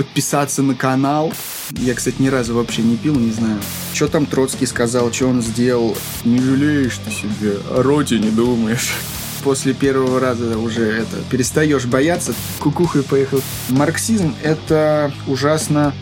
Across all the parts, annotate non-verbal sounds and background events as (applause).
подписаться на канал. Я, кстати, ни разу вообще не пил, не знаю. Что там Троцкий сказал, что он сделал? Не жалеешь ты себе, о роте не думаешь после первого раза уже это перестаешь бояться. Кукухой поехал. Марксизм — это ужасно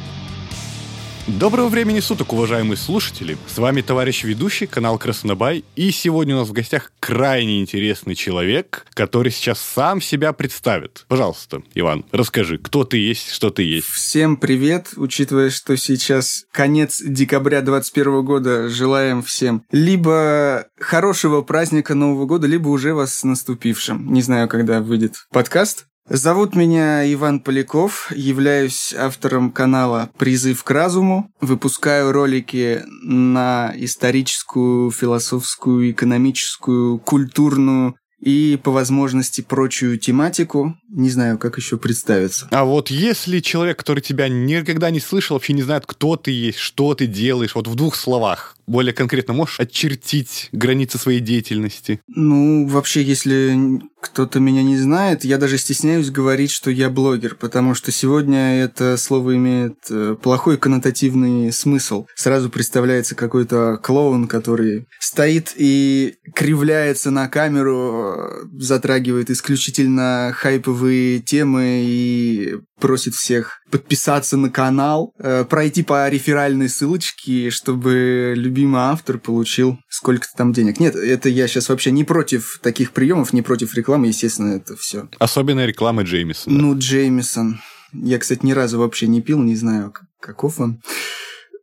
Доброго времени суток, уважаемые слушатели! С вами товарищ ведущий, канал Краснобай, и сегодня у нас в гостях крайне интересный человек, который сейчас сам себя представит. Пожалуйста, Иван, расскажи, кто ты есть, что ты есть. Всем привет, учитывая, что сейчас конец декабря 2021 года, желаем всем либо хорошего праздника Нового года, либо уже вас с наступившим. Не знаю, когда выйдет подкаст, Зовут меня Иван Поляков, являюсь автором канала «Призыв к разуму», выпускаю ролики на историческую, философскую, экономическую, культурную и, по возможности, прочую тематику. Не знаю, как еще представиться. А вот если человек, который тебя никогда не слышал, вообще не знает, кто ты есть, что ты делаешь, вот в двух словах, более конкретно можешь очертить границы своей деятельности? Ну, вообще, если кто-то меня не знает, я даже стесняюсь говорить, что я блогер, потому что сегодня это слово имеет э, плохой коннотативный смысл. Сразу представляется какой-то клоун, который стоит и кривляется на камеру, э, затрагивает исключительно хайповые темы и просит всех подписаться на канал, э, пройти по реферальной ссылочке, чтобы любимый автор получил сколько-то там денег. Нет, это я сейчас вообще не против таких приемов, не против рекламы, естественно, это все. Особенно реклама Джеймисона. Ну, Джеймисон. Я, кстати, ни разу вообще не пил, не знаю, каков он.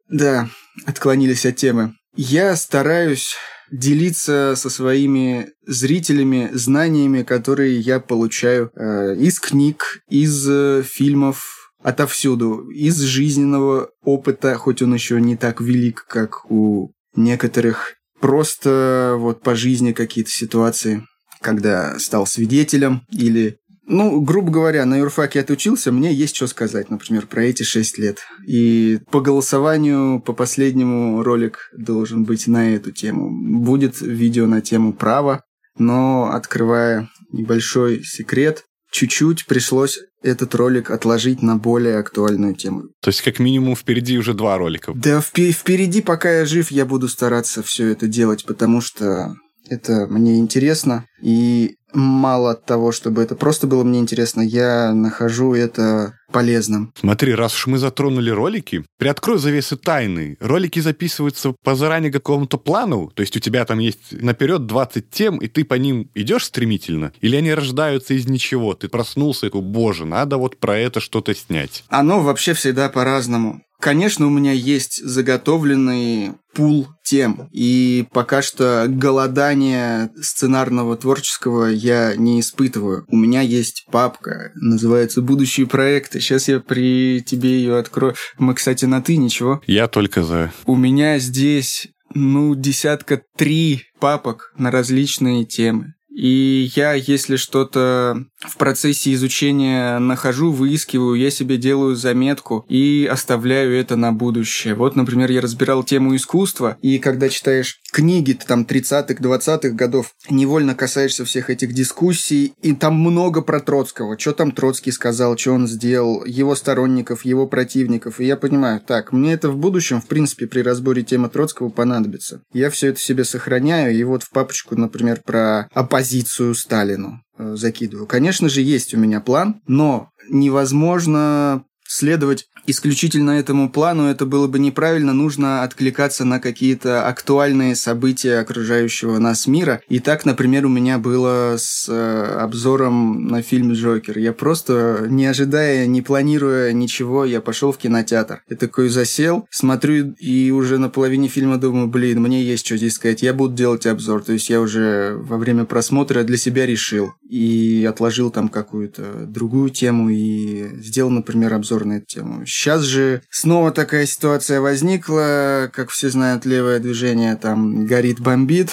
Да, отклонились от темы. Я стараюсь делиться со своими зрителями знаниями, которые я получаю э, из книг, из э, фильмов, отовсюду, из жизненного опыта, хоть он еще не так велик, как у некоторых, просто вот по жизни какие-то ситуации, когда стал свидетелем или ну, грубо говоря, на юрфаке отучился, мне есть что сказать, например, про эти шесть лет. И по голосованию, по последнему ролик должен быть на эту тему. Будет видео на тему права, но, открывая небольшой секрет, чуть-чуть пришлось этот ролик отложить на более актуальную тему. То есть, как минимум, впереди уже два ролика. Да, впереди, пока я жив, я буду стараться все это делать, потому что это мне интересно. И мало того, чтобы это просто было мне интересно, я нахожу это полезным. Смотри, раз уж мы затронули ролики, приоткрой завесы тайны. Ролики записываются по заранее какому-то плану, то есть у тебя там есть наперед 20 тем, и ты по ним идешь стремительно, или они рождаются из ничего, ты проснулся и такой, боже, надо вот про это что-то снять. Оно вообще всегда по-разному. Конечно, у меня есть заготовленный пул тем, и пока что голодания сценарного творческого я не испытываю. У меня есть папка, называется «Будущие проекты». Сейчас я при тебе ее открою. Мы, кстати, на «ты» ничего? Я только за. У меня здесь ну, десятка три папок на различные темы. И я, если что-то в процессе изучения нахожу, выискиваю, я себе делаю заметку и оставляю это на будущее. Вот, например, я разбирал тему искусства, и когда читаешь книги там 30-х, 20-х годов, невольно касаешься всех этих дискуссий, и там много про Троцкого. Что там Троцкий сказал, что он сделал, его сторонников, его противников. И я понимаю, так, мне это в будущем, в принципе, при разборе темы Троцкого понадобится. Я все это себе сохраняю, и вот в папочку, например, про оппозицию позицию Сталину э, закидываю. Конечно же, есть у меня план, но невозможно следовать исключительно этому плану, это было бы неправильно, нужно откликаться на какие-то актуальные события окружающего нас мира. И так, например, у меня было с э, обзором на фильм «Джокер». Я просто, не ожидая, не планируя ничего, я пошел в кинотеатр. Я такой засел, смотрю и уже на половине фильма думаю, блин, мне есть что здесь сказать, я буду делать обзор. То есть я уже во время просмотра для себя решил и отложил там какую-то другую тему и сделал, например, обзор на эту тему. Сейчас же снова такая ситуация возникла, как все знают, левое движение там горит, бомбит.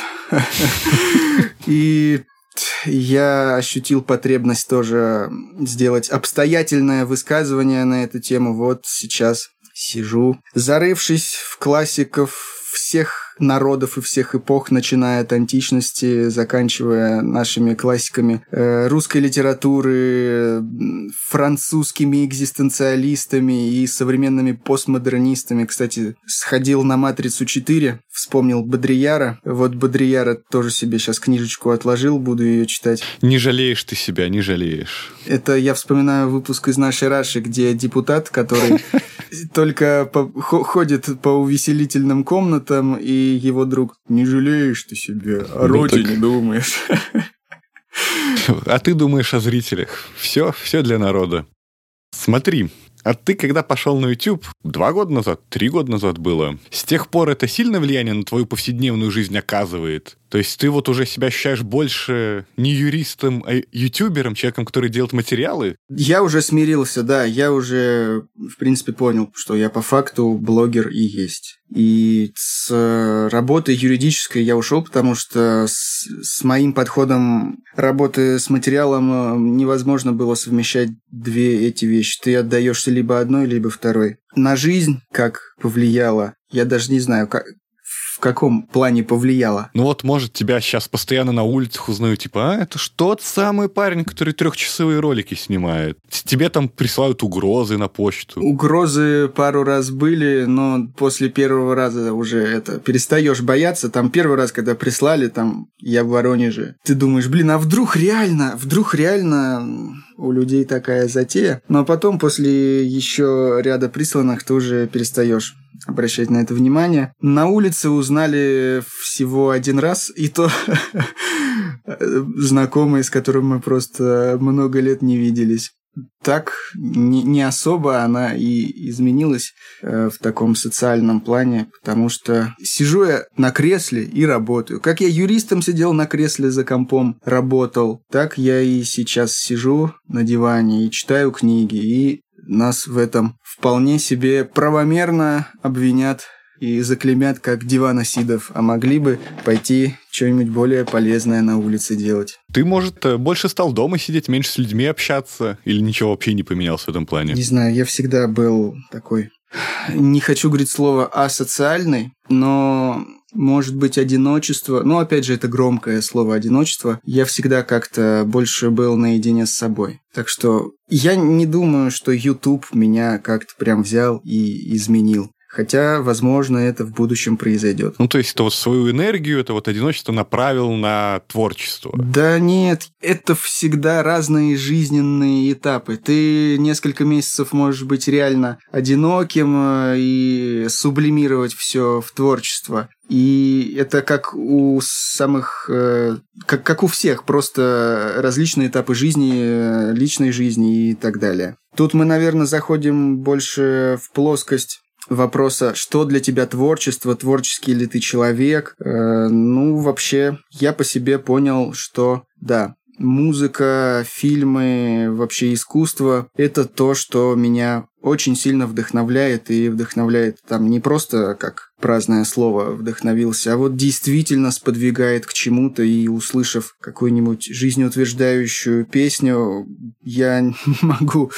И я ощутил потребность тоже сделать обстоятельное высказывание на эту тему. Вот сейчас сижу, зарывшись в классиков всех народов и всех эпох, начиная от античности, заканчивая нашими классиками э, русской литературы, французскими экзистенциалистами и современными постмодернистами. Кстати, сходил на «Матрицу 4», вспомнил Бодрияра. Вот Бодрияра тоже себе сейчас книжечку отложил, буду ее читать. Не жалеешь ты себя, не жалеешь. Это я вспоминаю выпуск из нашей Раши, где депутат, который (laughs) только ходит по увеселительным комнатам, и его друг «Не жалеешь ты себя, о ну, родине думаешь». (laughs) А ты думаешь о зрителях. Все, все для народа. Смотри, а ты, когда пошел на YouTube, два года назад, три года назад было, с тех пор это сильное влияние на твою повседневную жизнь оказывает? То есть ты вот уже себя ощущаешь больше не юристом, а ютубером, человеком, который делает материалы? Я уже смирился, да. Я уже, в принципе, понял, что я по факту блогер и есть. И с работы юридической я ушел, потому что с, с моим подходом работы с материалом э, невозможно было совмещать две эти вещи. Ты отдаешься либо одной, либо второй. На жизнь как повлияло, я даже не знаю, как, каком плане повлияло? Ну вот, может, тебя сейчас постоянно на улицах узнают, типа, а, это что тот самый парень, который трехчасовые ролики снимает. Тебе там присылают угрозы на почту. Угрозы пару раз были, но после первого раза уже это перестаешь бояться. Там первый раз, когда прислали, там я в Воронеже, ты думаешь, блин, а вдруг реально, вдруг реально у людей такая затея. Но потом, после еще ряда присланных, ты уже перестаешь обращать на это внимание. На улице узнали всего один раз, и то (laughs) знакомые, с которым мы просто много лет не виделись. Так не, не особо она и изменилась э, в таком социальном плане, потому что сижу я на кресле и работаю. Как я юристом сидел на кресле за компом, работал, так я и сейчас сижу на диване и читаю книги, и нас в этом вполне себе правомерно обвинят и заклемят как диваносидов, а могли бы пойти что-нибудь более полезное на улице делать. Ты, может, э, больше стал дома сидеть, меньше с людьми общаться, или ничего вообще не поменялось в этом плане? Не знаю, я всегда был такой... Не хочу говорить слово асоциальный, но может быть, одиночество. Ну, опять же, это громкое слово одиночество. Я всегда как-то больше был наедине с собой. Так что я не думаю, что YouTube меня как-то прям взял и изменил. Хотя, возможно, это в будущем произойдет. Ну, то есть, это вот свою энергию, это вот одиночество направил на творчество. Да нет, это всегда разные жизненные этапы. Ты несколько месяцев можешь быть реально одиноким э, и сублимировать все в творчество. И это как у самых, э, как, как у всех, просто различные этапы жизни, э, личной жизни и так далее. Тут мы, наверное, заходим больше в плоскость вопроса, что для тебя творчество, творческий ли ты человек. Э, ну, вообще, я по себе понял, что да, музыка, фильмы, вообще искусство – это то, что меня очень сильно вдохновляет и вдохновляет там не просто как праздное слово вдохновился, а вот действительно сподвигает к чему-то, и услышав какую-нибудь жизнеутверждающую песню, я (laughs) могу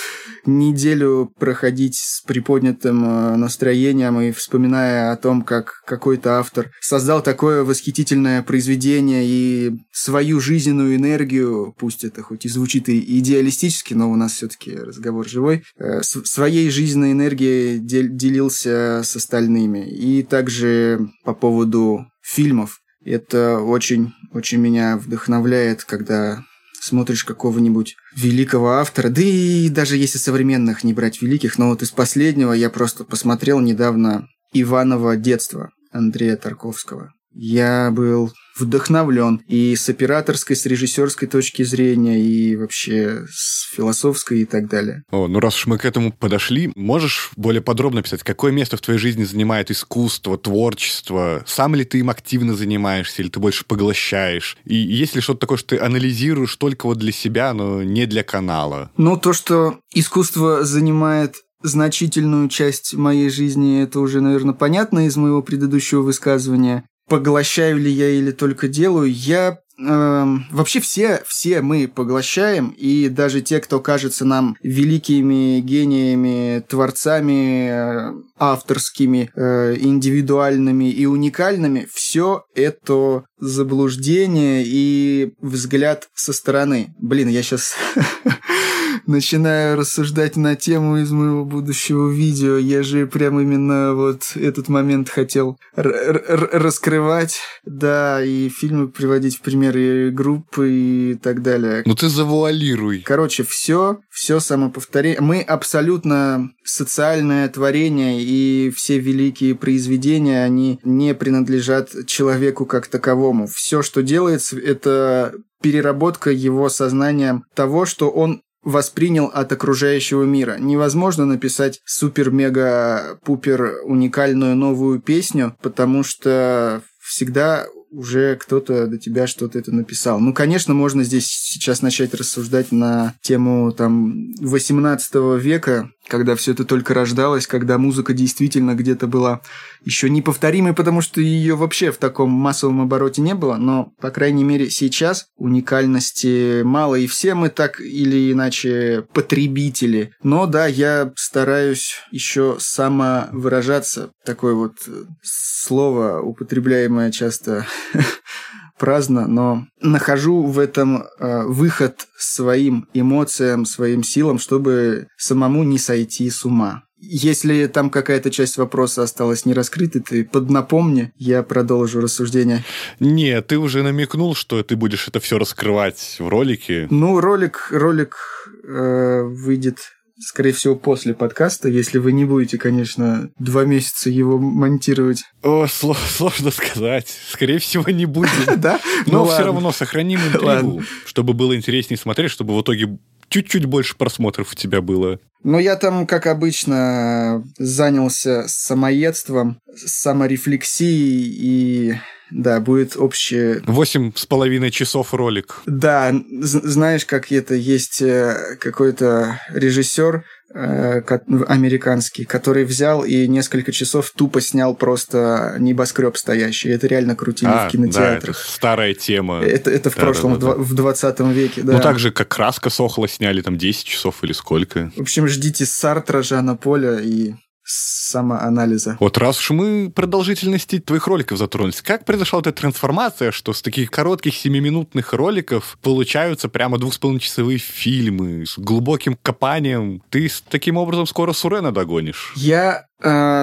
неделю проходить с приподнятым э, настроением и вспоминая о том, как какой-то автор создал такое восхитительное произведение и свою жизненную энергию, пусть это хоть и звучит и идеалистически, но у нас все-таки разговор живой, э, своей жизненной энергией делился с остальными. И также по поводу фильмов. Это очень, очень меня вдохновляет, когда смотришь какого-нибудь великого автора, да и даже если современных не брать великих, но вот из последнего я просто посмотрел недавно «Иваново детство» Андрея Тарковского. Я был вдохновлен и с операторской, с режиссерской точки зрения, и вообще с философской и так далее. О, ну раз уж мы к этому подошли, можешь более подробно писать, какое место в твоей жизни занимает искусство, творчество? Сам ли ты им активно занимаешься, или ты больше поглощаешь? И есть ли что-то такое, что ты анализируешь только вот для себя, но не для канала? Ну, то, что искусство занимает значительную часть моей жизни, это уже, наверное, понятно из моего предыдущего высказывания поглощаю ли я или только делаю, я эм, вообще все, все мы поглощаем, и даже те, кто кажется нам великими гениями, творцами, э, авторскими, э, индивидуальными и уникальными, все это заблуждение и взгляд со стороны. Блин, я сейчас (laughs) начинаю рассуждать на тему из моего будущего видео. Я же прям именно вот этот момент хотел раскрывать, да, и фильмы приводить в пример, и группы и так далее. Ну ты завуалируй. Короче, все, все самоповторение. Мы абсолютно социальное творение, и все великие произведения, они не принадлежат человеку как таковому. Все, что делается, это переработка его сознанием того, что он воспринял от окружающего мира. Невозможно написать супер-мега-пупер уникальную новую песню, потому что всегда уже кто-то до тебя что-то это написал. Ну, конечно, можно здесь сейчас начать рассуждать на тему там 18 века, когда все это только рождалось, когда музыка действительно где-то была еще неповторимой, потому что ее вообще в таком массовом обороте не было, но, по крайней мере, сейчас уникальности мало, и все мы так или иначе потребители. Но да, я стараюсь еще самовыражаться, такое вот слово, употребляемое часто (laughs) праздно, но нахожу в этом э, выход своим эмоциям, своим силам, чтобы самому не сойти с ума. Если там какая-то часть вопроса осталась не раскрытой, ты поднапомни, я продолжу рассуждение. Нет, ты уже намекнул, что ты будешь это все раскрывать в ролике. Ну, ролик, ролик э, выйдет скорее всего, после подкаста, если вы не будете, конечно, два месяца его монтировать. О, сложно сказать. Скорее всего, не будем. (laughs) Да? Но ну все равно сохраним интригу, чтобы было интереснее смотреть, чтобы в итоге чуть-чуть больше просмотров у тебя было. Ну, я там, как обычно, занялся самоедством, саморефлексией и да, будет общее... Восемь с половиной часов ролик. Да, знаешь, как это есть э, какой-то режиссер, э, американский, который взял и несколько часов тупо снял просто небоскреб стоящий. Это реально крутили а, в кинотеатрах. Да, это старая тема. Это, это в да, прошлом, да, да, в 20 веке, да. Ну, так же, как «Краска сохла» сняли там 10 часов или сколько. В общем, ждите Сартра, Жана Поля и самоанализа. Вот раз уж мы продолжительности твоих роликов затронулись, как произошла эта трансформация, что с таких коротких семиминутных роликов получаются прямо двухсполовинчасовые фильмы с глубоким копанием? Ты таким образом скоро Сурена догонишь. Я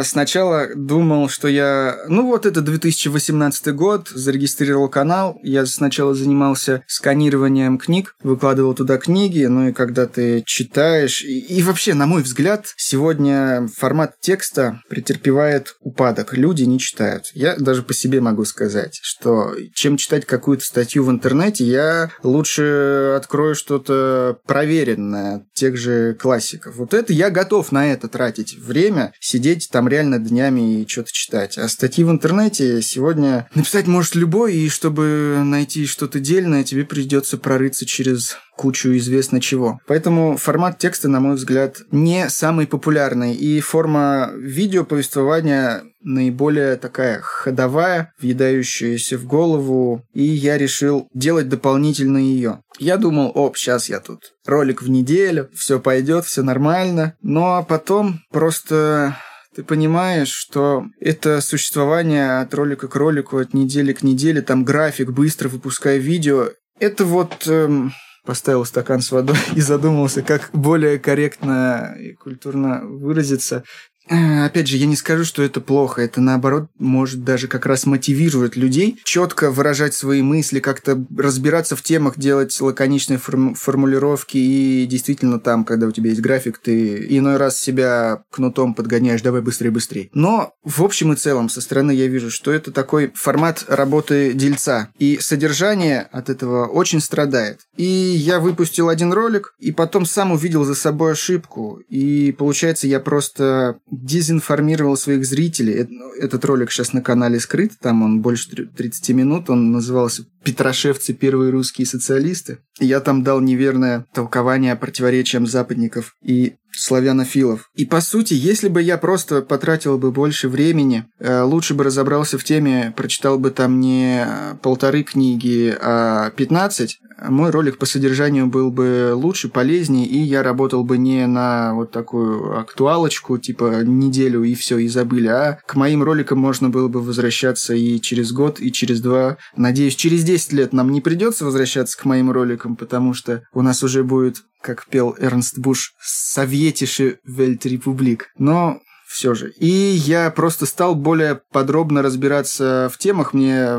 сначала думал, что я... Ну вот это 2018 год, зарегистрировал канал. Я сначала занимался сканированием книг, выкладывал туда книги, ну и когда ты читаешь... И, и вообще, на мой взгляд, сегодня формат текста претерпевает упадок. Люди не читают. Я даже по себе могу сказать, что чем читать какую-то статью в интернете, я лучше открою что-то проверенное, тех же классиков. Вот это я готов на это тратить время, сидеть сидеть там реально днями и что-то читать. А статьи в интернете сегодня написать может любой, и чтобы найти что-то дельное, тебе придется прорыться через кучу известно чего. Поэтому формат текста, на мой взгляд, не самый популярный. И форма видеоповествования наиболее такая ходовая, въедающаяся в голову, и я решил делать дополнительно ее. Я думал, оп, сейчас я тут ролик в неделю, все пойдет, все нормально. Но потом просто ты понимаешь, что это существование от ролика к ролику, от недели к неделе, там график, быстро выпуская видео, это вот... Эм, поставил стакан с водой (laughs) и задумался, как более корректно и культурно выразиться. Э, опять же, я не скажу, что это плохо. Это наоборот может даже как раз мотивировать людей четко выражать свои мысли, как-то разбираться в темах, делать лаконичные форм- формулировки и действительно там, когда у тебя есть график, ты иной раз себя кнутом подгоняешь, давай быстрее, быстрее. Но в общем и целом со стороны я вижу, что это такой формат работы дельца. И содержание от этого очень страдает. И я выпустил один ролик, и потом сам увидел за собой ошибку. И получается, я просто дезинформировал своих зрителей. Этот ролик сейчас на канале скрыт, там он больше 30 минут, он назывался «Петрошевцы. Первые русские социалисты». И я там дал неверное толкование противоречиям западников и славянофилов. И по сути, если бы я просто потратил бы больше времени, э, лучше бы разобрался в теме, прочитал бы там не полторы книги, а 15, мой ролик по содержанию был бы лучше, полезнее, и я работал бы не на вот такую актуалочку, типа неделю и все, и забыли, а к моим роликам можно было бы возвращаться и через год, и через два. Надеюсь, через 10 лет нам не придется возвращаться к моим роликам, потому что у нас уже будет как пел Эрнст Буш, «Советиши Вельтрепублик». Но все же. И я просто стал более подробно разбираться в темах. Мне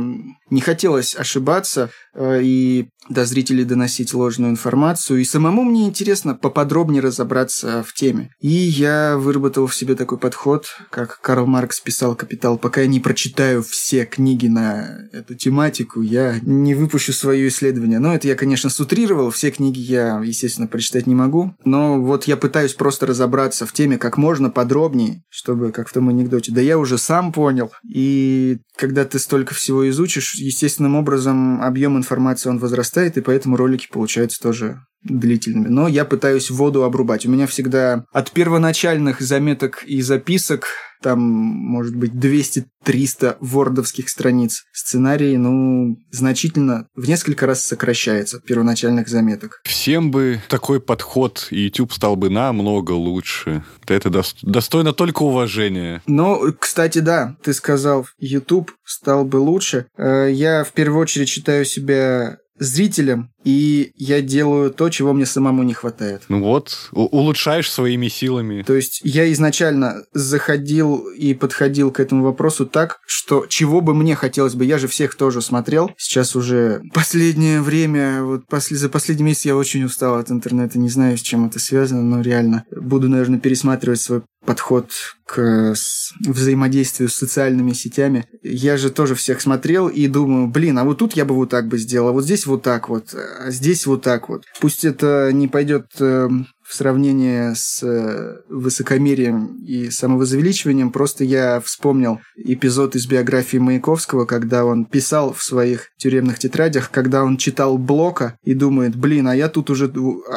не хотелось ошибаться э, и до зрителей доносить ложную информацию. И самому мне интересно поподробнее разобраться в теме. И я выработал в себе такой подход, как Карл Маркс писал «Капитал». Пока я не прочитаю все книги на эту тематику, я не выпущу свое исследование. Но это я, конечно, сутрировал. Все книги я, естественно, прочитать не могу. Но вот я пытаюсь просто разобраться в теме как можно подробнее, чтобы, как в том анекдоте, да я уже сам понял. И когда ты столько всего изучишь, естественным образом объем информации он возрастает, и поэтому ролики получаются тоже длительными. Но я пытаюсь воду обрубать. У меня всегда от первоначальных заметок и записок там, может быть, 200-300 вордовских страниц. Сценарий, ну, значительно, в несколько раз сокращается от первоначальных заметок. Всем бы такой подход, и YouTube стал бы намного лучше. Это достойно только уважения. Ну, кстати, да, ты сказал, YouTube стал бы лучше. Э, я в первую очередь считаю себя зрителям, и я делаю то, чего мне самому не хватает. Ну вот, улучшаешь своими силами. То есть я изначально заходил и подходил к этому вопросу так, что чего бы мне хотелось бы, я же всех тоже смотрел. Сейчас уже последнее время, вот после, за последний месяц я очень устал от интернета, не знаю, с чем это связано, но реально буду, наверное, пересматривать свой подход к взаимодействию с социальными сетями. Я же тоже всех смотрел и думаю, блин, а вот тут я бы вот так бы сделал, а вот здесь вот так вот, а здесь вот так вот. Пусть это не пойдет эм, в сравнении с э, высокомерием и самовозвеличиванием, просто я вспомнил эпизод из биографии Маяковского, когда он писал в своих тюремных тетрадях, когда он читал Блока и думает, блин, а я тут уже,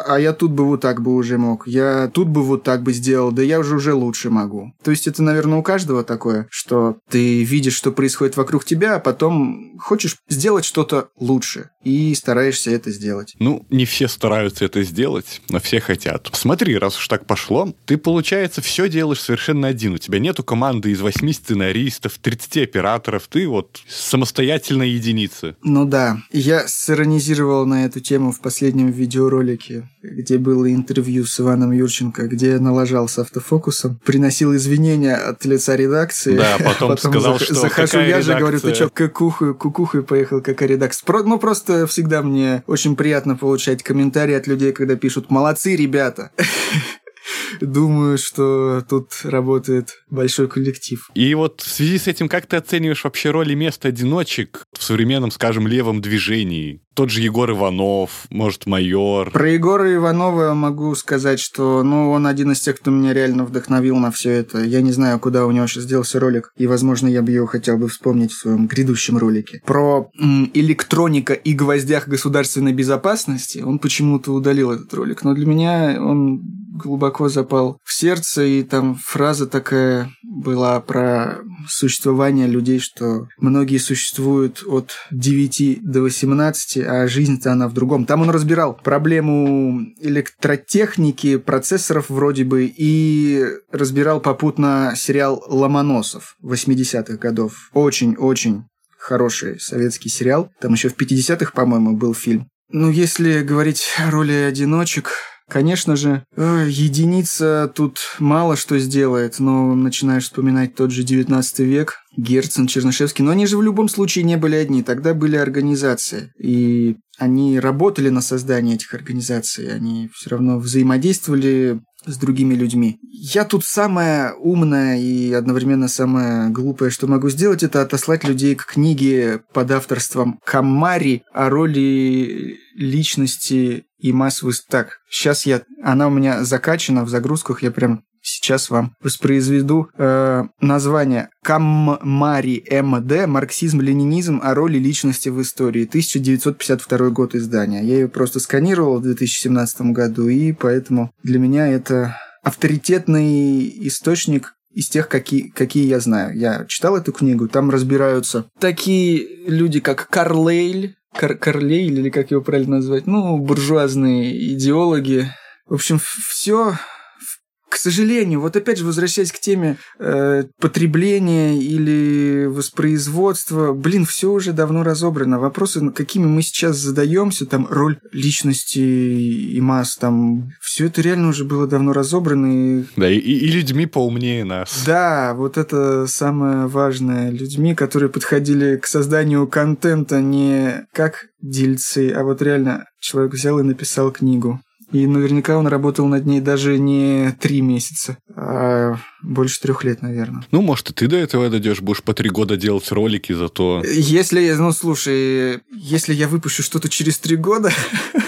а я тут бы вот так бы уже мог, я тут бы вот так бы сделал, да я уже уже лучше могу. То есть это, наверное, у каждого такое, что ты видишь, что происходит вокруг тебя, а потом хочешь сделать что-то лучше и стараешься это сделать. Ну, не все стараются это сделать, но все хотят. Смотри, раз уж так пошло, ты, получается, все делаешь совершенно один. У тебя нету команды из 8 сценаристов, 30 операторов, ты вот самостоятельная единица. Ну да. Я сиронизировал на эту тему в последнем видеоролике, где было интервью с Иваном Юрченко, где я налажал с автофокусом, приносил извинения от лица редакции. Да, потом, (laughs) потом сказал, зах- что захожу я же, говорю, ты что, кукухой, кукухой поехал, какая редакция. Про- ну, просто всегда мне очень приятно получать комментарии от людей, когда пишут «Молодцы, ребята!» Ребята. (laughs) Думаю, что тут работает большой коллектив. И вот в связи с этим, как ты оцениваешь вообще роль и место одиночек в современном, скажем, левом движении? Тот же Егор Иванов, может, майор. Про Егора Иванова могу сказать, что ну, он один из тех, кто меня реально вдохновил на все это. Я не знаю, куда у него сейчас сделался ролик, и, возможно, я бы его хотел бы вспомнить в своем грядущем ролике. Про м, электроника и гвоздях государственной безопасности он почему-то удалил этот ролик, но для меня он глубоко запал в сердце, и там фраза такая была про существование людей, что многие существуют от 9 до 18, а жизнь-то она в другом. Там он разбирал проблему электротехники, процессоров вроде бы, и разбирал попутно сериал «Ломоносов» 80-х годов. Очень-очень хороший советский сериал. Там еще в 50-х, по-моему, был фильм. Ну, если говорить о роли одиночек, Конечно же, э, единица тут мало что сделает, но начинаешь вспоминать тот же 19 век, Герцен, Чернышевский, но они же в любом случае не были одни, тогда были организации, и они работали на создание этих организаций, они все равно взаимодействовали с другими людьми. Я тут самое умное и одновременно самое глупое, что могу сделать, это отослать людей к книге под авторством Камари о роли личности и массовый так. Сейчас я, она у меня закачана в загрузках, я прям сейчас вам воспроизведу э, название Каммари МД «Марксизм-ленинизм о роли личности в истории», 1952 год издания. Я ее просто сканировал в 2017 году, и поэтому для меня это авторитетный источник из тех, какие, какие я знаю. Я читал эту книгу, там разбираются такие люди, как Карлейль, Кар Карлейль, или как его правильно назвать, ну, буржуазные идеологи. В общем, все к сожалению, вот опять же, возвращаясь к теме э, потребления или воспроизводства, блин, все уже давно разобрано. Вопросы, какими мы сейчас задаемся, там, роль личности и масс, там, все это реально уже было давно разобрано. И... Да, и, и людьми поумнее нас. Да, вот это самое важное. Людьми, которые подходили к созданию контента не как дельцы, а вот реально человек взял и написал книгу. И наверняка он работал над ней даже не три месяца, а больше трех лет, наверное. Ну, может, и ты до этого дойдешь, будешь по три года делать ролики, зато... Если, ну, слушай, если я выпущу что-то через три года, (laughs)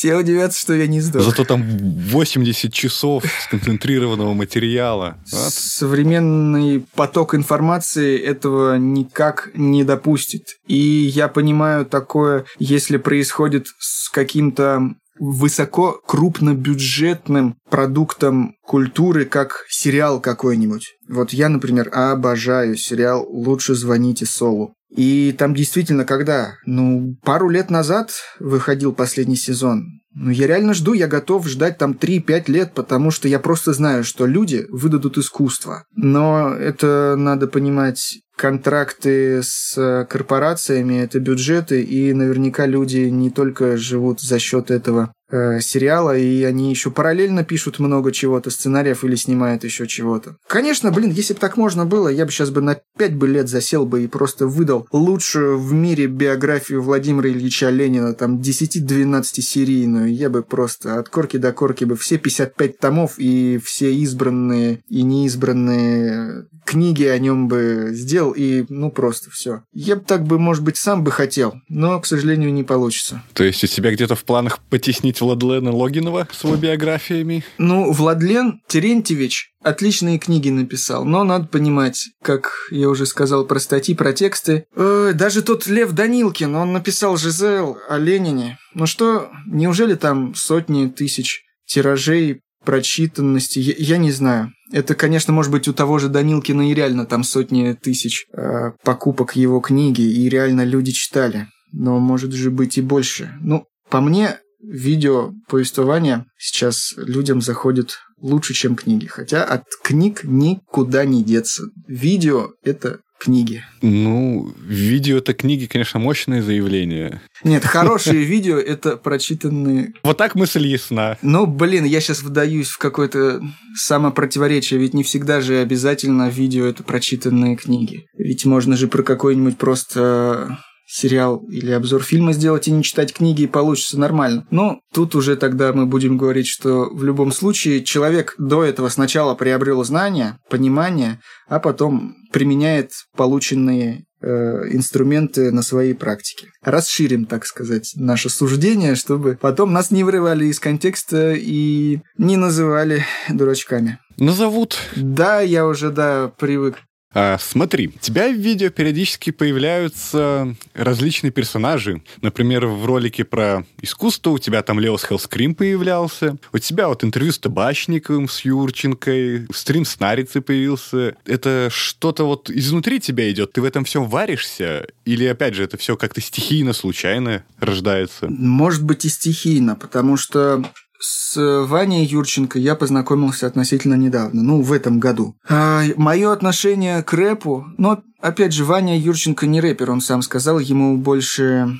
все удивятся, что я не сдох. Зато там 80 часов сконцентрированного материала. Вот. Современный поток информации этого никак не допустит. И я понимаю такое, если происходит с каким-то высоко крупнобюджетным продуктом культуры, как сериал какой-нибудь. Вот я, например, обожаю сериал «Лучше звоните Солу». И там действительно, когда, ну, пару лет назад выходил последний сезон, ну, я реально жду, я готов ждать там 3-5 лет, потому что я просто знаю, что люди выдадут искусство. Но это надо понимать контракты с э, корпорациями, это бюджеты, и наверняка люди не только живут за счет этого э, сериала, и они еще параллельно пишут много чего-то, сценариев или снимают еще чего-то. Конечно, блин, если бы так можно было, я бы сейчас бы на 5 бы лет засел бы и просто выдал лучшую в мире биографию Владимира Ильича Ленина, там 10-12 серийную. Я бы просто от корки до корки бы все 55 томов и все избранные и неизбранные книги о нем бы сделал, и ну просто все. Я бы так бы, может быть, сам бы хотел, но, к сожалению, не получится. То есть у тебя где-то в планах потеснить Владлена Логинова с его биографиями? Ну, Владлен Терентьевич отличные книги написал, но надо понимать, как я уже сказал про статьи, про тексты. Э, даже тот Лев Данилкин, он написал Жизел о Ленине. Ну что, неужели там сотни тысяч тиражей прочитанности, я, я не знаю. Это, конечно, может быть у того же Данилкина и реально там сотни тысяч э, покупок его книги, и реально люди читали. Но может же быть и больше. Ну, по мне, видео повествования сейчас людям заходит лучше, чем книги. Хотя от книг никуда не деться. Видео – это книги. Ну, видео это книги, конечно, мощное заявление. Нет, хорошие (laughs) видео это прочитанные. Вот так мысль ясна. Ну, блин, я сейчас вдаюсь в какое-то самопротиворечие, ведь не всегда же обязательно видео это прочитанные книги. Ведь можно же про какой-нибудь просто сериал или обзор фильма сделать и не читать книги, и получится нормально. Но тут уже тогда мы будем говорить, что в любом случае человек до этого сначала приобрел знания, понимание, а потом применяет полученные э, инструменты на своей практике. Расширим, так сказать, наше суждение, чтобы потом нас не вырывали из контекста и не называли дурачками. Назовут. Да, я уже, да, привык. А, смотри, у тебя в видео периодически появляются различные персонажи. Например, в ролике про искусство у тебя там Леос Хелскрим появлялся. У тебя вот интервью с Табачниковым, с Юрченкой, стрим с Нарицей появился. Это что-то вот изнутри тебя идет? Ты в этом всем варишься? Или, опять же, это все как-то стихийно, случайно рождается? Может быть и стихийно, потому что с Ваней Юрченко я познакомился относительно недавно, ну, в этом году. А, мое отношение к рэпу, но, опять же, Ваня Юрченко не рэпер, он сам сказал, ему больше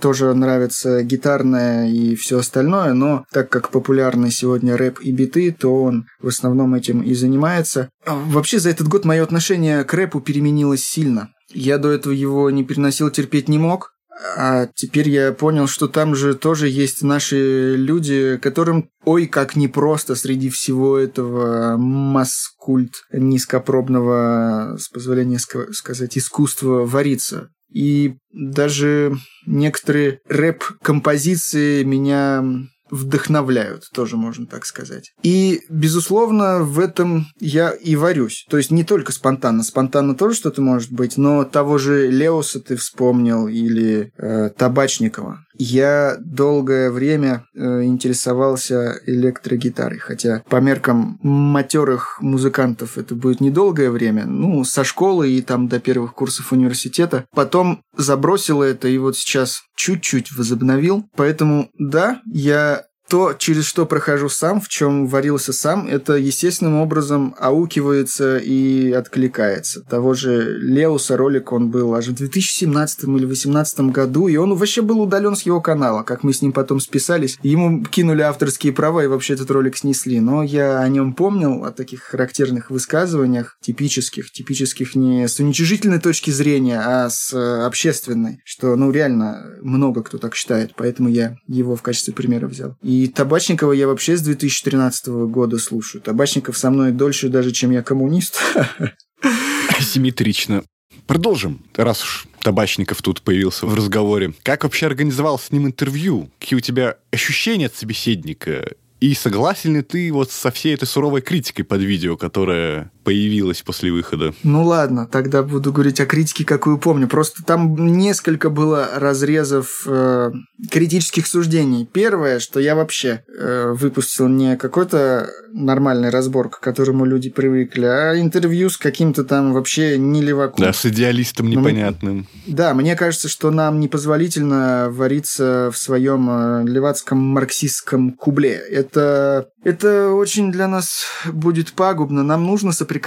тоже нравится гитарное и все остальное, но так как популярны сегодня рэп и биты, то он в основном этим и занимается. А, вообще за этот год мое отношение к рэпу переменилось сильно. Я до этого его не переносил, терпеть не мог, а теперь я понял, что там же тоже есть наши люди, которым ой как непросто среди всего этого маскульт низкопробного, с позволения сказать, искусства вариться. И даже некоторые рэп-композиции меня вдохновляют, тоже можно так сказать. И, безусловно, в этом я и варюсь. То есть не только спонтанно. Спонтанно тоже что-то может быть, но того же Леоса ты вспомнил или э, Табачникова. я долгое время э, интересовался электрогитарой, хотя по меркам матерых музыкантов это будет недолгое время, ну, со школы и там до первых курсов университета. Потом забросил это и вот сейчас чуть-чуть возобновил. Поэтому, да, я то, через что прохожу сам, в чем варился сам, это естественным образом аукивается и откликается. Того же Леуса ролик он был аж в 2017 или 2018 году, и он вообще был удален с его канала, как мы с ним потом списались. Ему кинули авторские права и вообще этот ролик снесли. Но я о нем помнил, о таких характерных высказываниях, типических, типических не с уничижительной точки зрения, а с э, общественной, что, ну, реально много кто так считает, поэтому я его в качестве примера взял. И и Табачникова я вообще с 2013 года слушаю. Табачников со мной дольше даже, чем я коммунист. Симметрично. Продолжим, раз уж Табачников тут появился в разговоре. Как вообще организовал с ним интервью? Какие у тебя ощущения от собеседника? И согласен ли ты вот со всей этой суровой критикой под видео, которая появилась после выхода? Ну ладно, тогда буду говорить о критике, какую помню. Просто там несколько было разрезов э, критических суждений. Первое, что я вообще э, выпустил не какой-то нормальный разбор, к которому люди привыкли, а интервью с каким-то там вообще не леваком. Да, с идеалистом непонятным. Но, да, мне кажется, что нам непозволительно вариться в своем э, левацком марксистском кубле. Это это, это очень для нас будет пагубно. Нам нужно соприкасаться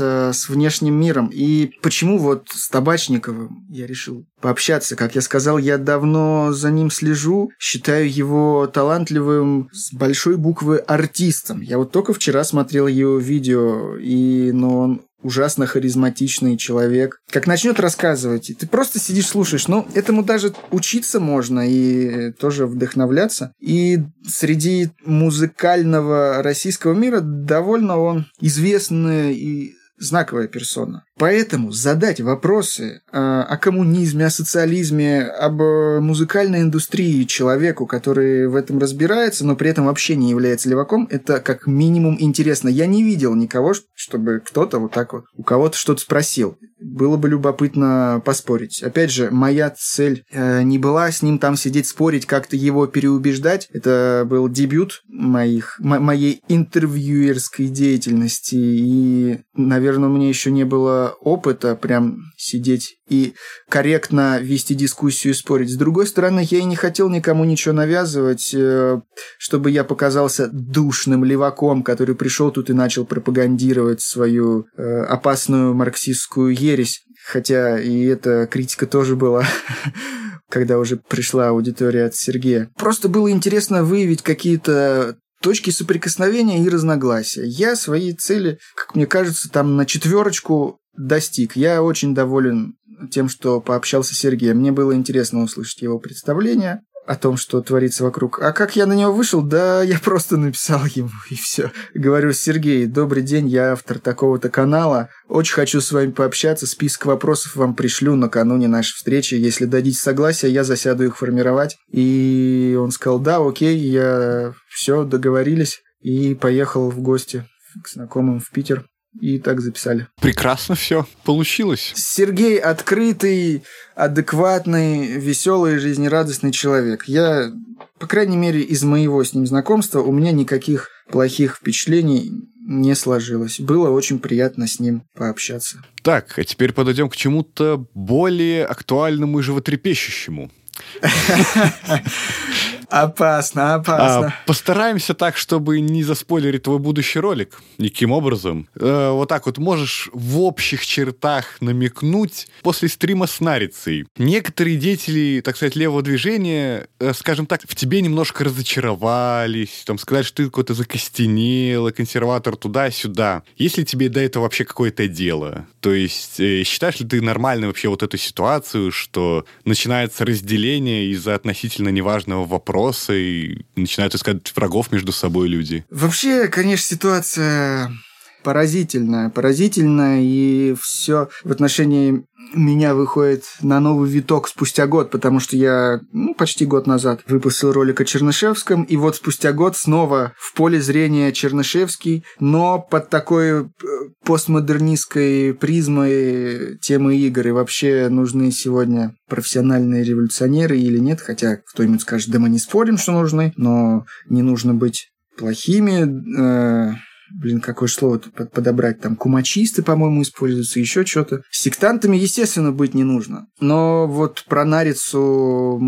с внешним миром. И почему вот с Табачниковым я решил пообщаться? Как я сказал, я давно за ним слежу, считаю его талантливым с большой буквы артистом. Я вот только вчера смотрел его видео, и ну, он ужасно харизматичный человек. Как начнет рассказывать, ты просто сидишь, слушаешь. Ну, этому даже учиться можно и тоже вдохновляться. И среди музыкального российского мира довольно он известный и знаковая персона. Поэтому задать вопросы э, о коммунизме, о социализме, об э, музыкальной индустрии человеку, который в этом разбирается, но при этом вообще не является леваком, это как минимум интересно. Я не видел никого, чтобы кто-то вот так вот у кого-то что-то спросил. Было бы любопытно поспорить. Опять же, моя цель э, не была с ним там сидеть спорить, как-то его переубеждать. Это был дебют моих, моей интервьюерской деятельности. И, наверное, у меня еще не было опыта прям сидеть и корректно вести дискуссию и спорить. С другой стороны, я и не хотел никому ничего навязывать, э, чтобы я показался душным леваком, который пришел тут и начал пропагандировать свою э, опасную марксистскую ересь. Хотя и эта критика тоже была (laughs) когда уже пришла аудитория от Сергея. Просто было интересно выявить какие-то точки соприкосновения и разногласия. Я свои цели, как мне кажется, там на четверочку достиг. Я очень доволен тем, что пообщался с Сергеем. Мне было интересно услышать его представление о том, что творится вокруг. А как я на него вышел? Да, я просто написал ему, и все. Говорю, Сергей, добрый день, я автор такого-то канала. Очень хочу с вами пообщаться. Список вопросов вам пришлю накануне нашей встречи. Если дадите согласие, я засяду их формировать. И он сказал, да, окей, я все, договорились. И поехал в гости к знакомым в Питер и так записали. Прекрасно все получилось. Сергей открытый, адекватный, веселый, жизнерадостный человек. Я, по крайней мере, из моего с ним знакомства у меня никаких плохих впечатлений не сложилось. Было очень приятно с ним пообщаться. Так, а теперь подойдем к чему-то более актуальному и животрепещущему. (laughs) Опасно, опасно. А, постараемся так, чтобы не заспойлерить твой будущий ролик. Никаким образом. Э, вот так вот можешь в общих чертах намекнуть после стрима с Нарицей. Некоторые деятели, так сказать, левого движения, э, скажем так, в тебе немножко разочаровались, там сказать, что ты какой-то закостенелый, консерватор туда-сюда. Есть ли тебе до этого вообще какое-то дело? То есть э, считаешь ли ты нормальной вообще вот эту ситуацию, что начинается разделение из-за относительно неважного вопроса, вопросы и начинают искать врагов между собой люди. Вообще, конечно, ситуация поразительно, поразительно, и все в отношении меня выходит на новый виток спустя год, потому что я ну, почти год назад выпустил ролик о Чернышевском, и вот спустя год снова в поле зрения Чернышевский, но под такой э, постмодернистской призмой темы игр. И вообще нужны сегодня профессиональные революционеры или нет, хотя кто-нибудь скажет, да мы не спорим, что нужны, но не нужно быть плохими, э, блин, какое слово подобрать, там, кумачисты, по-моему, используются, еще что-то. Сектантами, естественно, быть не нужно. Но вот про Нарицу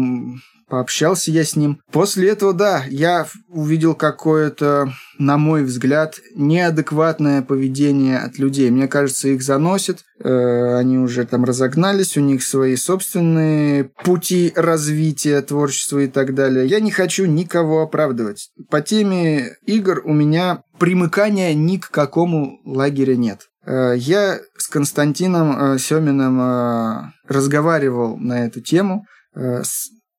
пообщался я с ним. После этого, да, я увидел какое-то, на мой взгляд, неадекватное поведение от людей. Мне кажется, их заносит, э, они уже там разогнались, у них свои собственные пути развития творчества и так далее. Я не хочу никого оправдывать. По теме игр у меня примыкания ни к какому лагерю нет. Э, я с Константином э, Семиным разговаривал на эту тему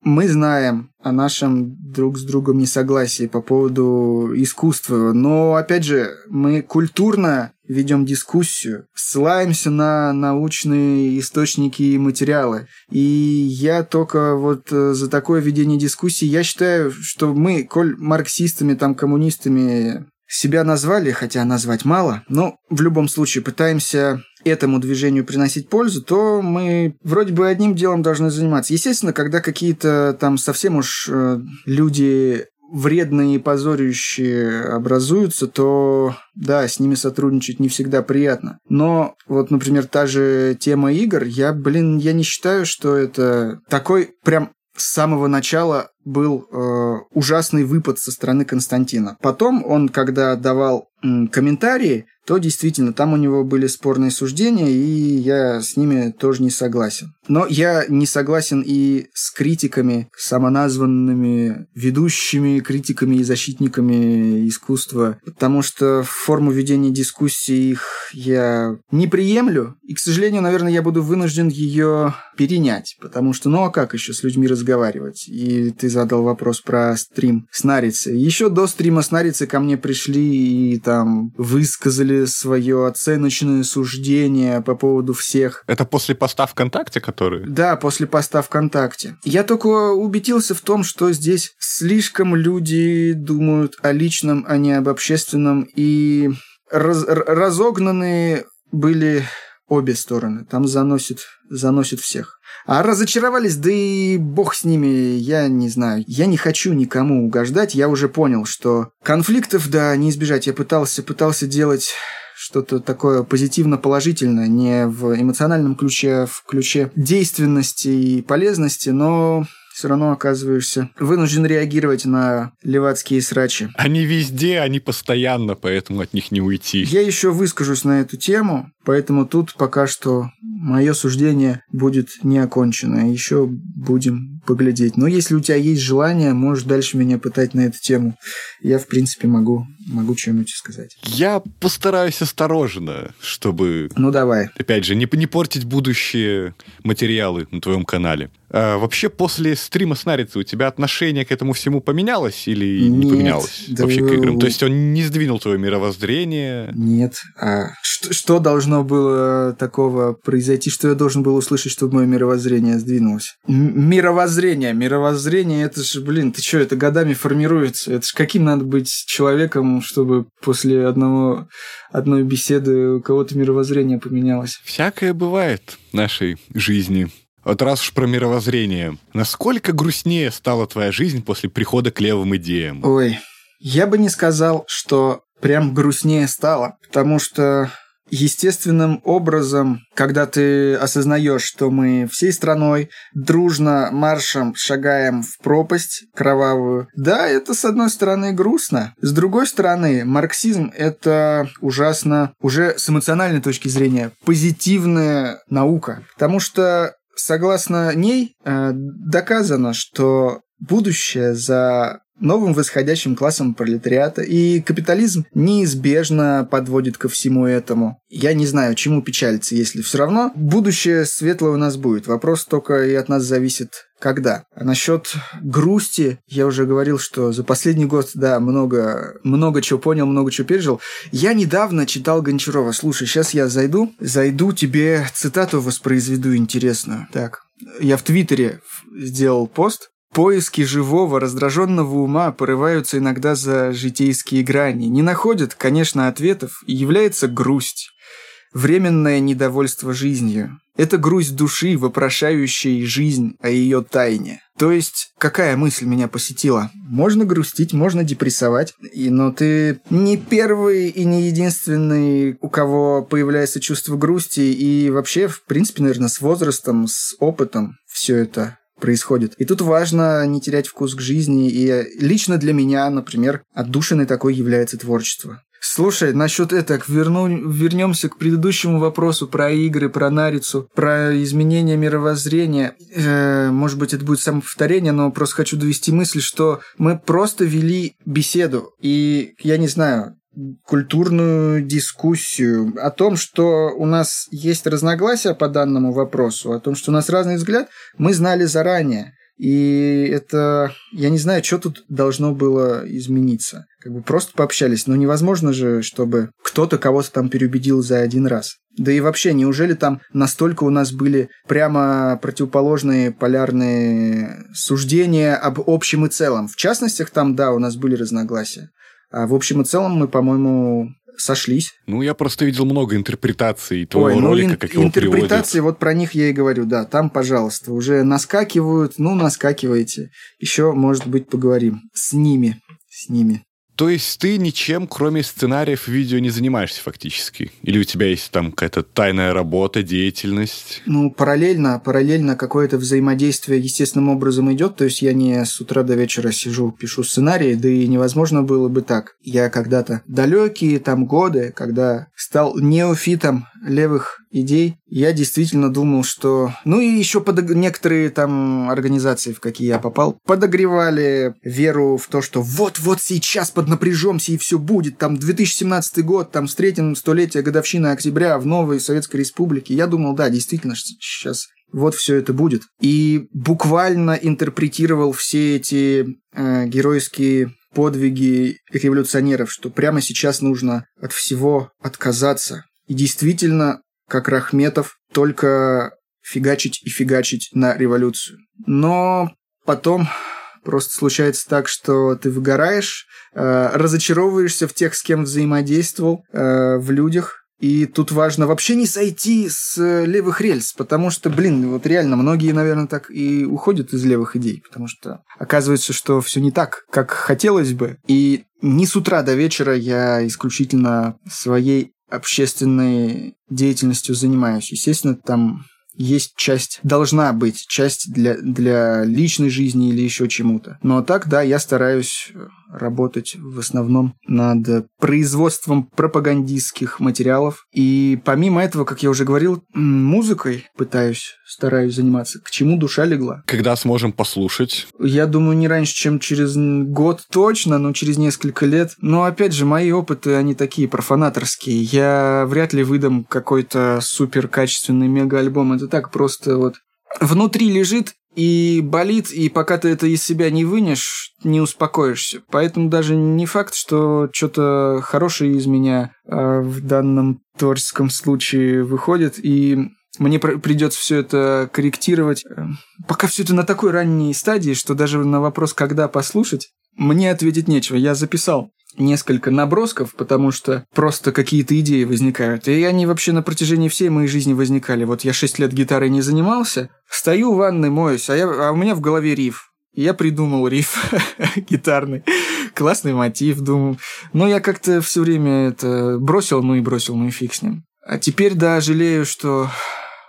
мы знаем о нашем друг с другом несогласии по поводу искусства, но, опять же, мы культурно ведем дискуссию, ссылаемся на научные источники и материалы. И я только вот э, за такое ведение дискуссии, я считаю, что мы, коль марксистами, там, коммунистами себя назвали, хотя назвать мало, но в любом случае пытаемся этому движению приносить пользу, то мы вроде бы одним делом должны заниматься. Естественно, когда какие-то там совсем уж э, люди вредные и позорящие образуются, то да, с ними сотрудничать не всегда приятно. Но вот, например, та же тема игр, я, блин, я не считаю, что это такой прям с самого начала был э, ужасный выпад со стороны Константина. Потом он, когда давал м, комментарии, то действительно там у него были спорные суждения, и я с ними тоже не согласен. Но я не согласен и с критиками, самоназванными ведущими критиками и защитниками искусства, потому что форму ведения дискуссий их я не приемлю, и, к сожалению, наверное, я буду вынужден ее перенять, потому что, ну а как еще с людьми разговаривать? И ты задал вопрос про стрим с Нарицей. Еще до стрима с Нарицей ко мне пришли и там высказали свое оценочное суждение по поводу всех. Это после поста ВКонтакте, который? Да, после поста ВКонтакте. Я только убедился в том, что здесь слишком люди думают о личном, а не об общественном, и раз разогнанные были обе стороны. Там заносит, заносит всех. А разочаровались, да и бог с ними, я не знаю. Я не хочу никому угождать, я уже понял, что конфликтов, да, не избежать. Я пытался, пытался делать что-то такое позитивно-положительное, не в эмоциональном ключе, а в ключе действенности и полезности, но все равно оказываешься вынужден реагировать на левацкие срачи. Они везде, они постоянно, поэтому от них не уйти. Я еще выскажусь на эту тему, поэтому тут пока что мое суждение будет не окончено. Еще будем поглядеть. Но если у тебя есть желание, можешь дальше меня пытать на эту тему. Я, в принципе, могу, могу что-нибудь сказать. Я постараюсь осторожно, чтобы... Ну, давай. Опять же, не, не портить будущие материалы на твоем канале. А, вообще, после стрима с Нарицей у тебя отношение к этому всему поменялось или Нет, не поменялось да вообще к играм? То есть он не сдвинул твое мировоззрение? Нет. А что, что должно было такого произойти, что я должен был услышать, чтобы мое мировоззрение сдвинулось? М мировоззрение. Мировоззрение, это же, блин, ты что, это годами формируется. Это же каким надо быть человеком, чтобы после одного, одной беседы у кого-то мировоззрение поменялось? Всякое бывает в нашей жизни. Вот раз уж про мировоззрение, насколько грустнее стала твоя жизнь после прихода к левым идеям? Ой, я бы не сказал, что прям грустнее стало, потому что естественным образом, когда ты осознаешь, что мы всей страной дружно маршем шагаем в пропасть кровавую, да, это с одной стороны грустно. С другой стороны, марксизм — это ужасно, уже с эмоциональной точки зрения, позитивная наука. Потому что согласно ней, э, доказано, что будущее за новым восходящим классом пролетариата, и капитализм неизбежно подводит ко всему этому. Я не знаю, чему печалиться, если все равно будущее светлое у нас будет. Вопрос только и от нас зависит, когда. А насчет грусти, я уже говорил, что за последний год, да, много, много чего понял, много чего пережил. Я недавно читал Гончарова. Слушай, сейчас я зайду, зайду тебе цитату воспроизведу интересную. Так, я в Твиттере сделал пост, Поиски живого, раздраженного ума порываются иногда за житейские грани, не находят, конечно, ответов, и является грусть временное недовольство жизнью. Это грусть души, вопрошающей жизнь о ее тайне. То есть, какая мысль меня посетила? Можно грустить, можно депрессовать, и, но ты не первый и не единственный, у кого появляется чувство грусти, и вообще, в принципе, наверное, с возрастом, с опытом все это происходит. И тут важно не терять вкус к жизни, и лично для меня, например, отдушиной такой является творчество. Слушай, насчет этого, верну, вернемся к предыдущему вопросу про игры, про нарицу, про изменение мировоззрения. Э, может быть, это будет самоповторение, но просто хочу довести мысль, что мы просто вели беседу. И я не знаю, культурную дискуссию о том, что у нас есть разногласия по данному вопросу, о том, что у нас разный взгляд, мы знали заранее. И это, я не знаю, что тут должно было измениться. Как бы просто пообщались. Но невозможно же, чтобы кто-то кого-то там переубедил за один раз. Да и вообще, неужели там настолько у нас были прямо противоположные полярные суждения об общем и целом? В частностях там, да, у нас были разногласия. А в общем и целом мы, по-моему, сошлись. Ну, я просто видел много интерпретаций твоего Ой, ну, ролика, ин- как его интерпретации, переводят. вот про них я и говорю, да, там, пожалуйста, уже наскакивают, ну, наскакивайте. Еще, может быть, поговорим с ними, с ними. То есть ты ничем, кроме сценариев видео, не занимаешься фактически? Или у тебя есть там какая-то тайная работа, деятельность? Ну, параллельно, параллельно какое-то взаимодействие естественным образом идет. То есть я не с утра до вечера сижу, пишу сценарии, да и невозможно было бы так. Я когда-то далекие там годы, когда стал неофитом левых идей, я действительно думал, что... Ну и еще подог... некоторые там организации, в какие я попал, подогревали веру в то, что вот-вот сейчас поднапряжемся и все будет. Там 2017 год, там встретим столетие годовщины октября в новой Советской Республике. Я думал, да, действительно, сейчас вот все это будет. И буквально интерпретировал все эти э, геройские подвиги революционеров, что прямо сейчас нужно от всего отказаться. И действительно, как Рахметов, только фигачить и фигачить на революцию. Но потом просто случается так, что ты выгораешь, э, разочаровываешься в тех, с кем взаимодействовал, э, в людях, и тут важно вообще не сойти с левых рельс, потому что, блин, вот реально многие, наверное, так и уходят из левых идей, потому что оказывается, что все не так, как хотелось бы. И не с утра до вечера я исключительно своей общественной деятельностью занимаюсь. Естественно, там есть часть, должна быть часть для, для личной жизни или еще чему-то. Но так, да, я стараюсь работать в основном над производством пропагандистских материалов. И помимо этого, как я уже говорил, музыкой пытаюсь, стараюсь заниматься. К чему душа легла. Когда сможем послушать? Я думаю, не раньше, чем через год точно, но через несколько лет. Но опять же, мои опыты, они такие профанаторские. Я вряд ли выдам какой-то супер качественный мега-альбом. Это так просто вот внутри лежит и болит, и пока ты это из себя не вынешь, не успокоишься. Поэтому даже не факт, что что-то хорошее из меня э, в данном творческом случае выходит, и мне придется все это корректировать. Пока все это на такой ранней стадии, что даже на вопрос, когда послушать, мне ответить нечего. Я записал несколько набросков, потому что просто какие-то идеи возникают. И они вообще на протяжении всей моей жизни возникали. Вот я шесть лет гитарой не занимался, стою в ванной, моюсь, а, я, а у меня в голове риф. И я придумал риф (laughs) гитарный. Классный мотив, думаю. Но я как-то все время это бросил, ну и бросил, ну и фиг с ним. А теперь, да, жалею, что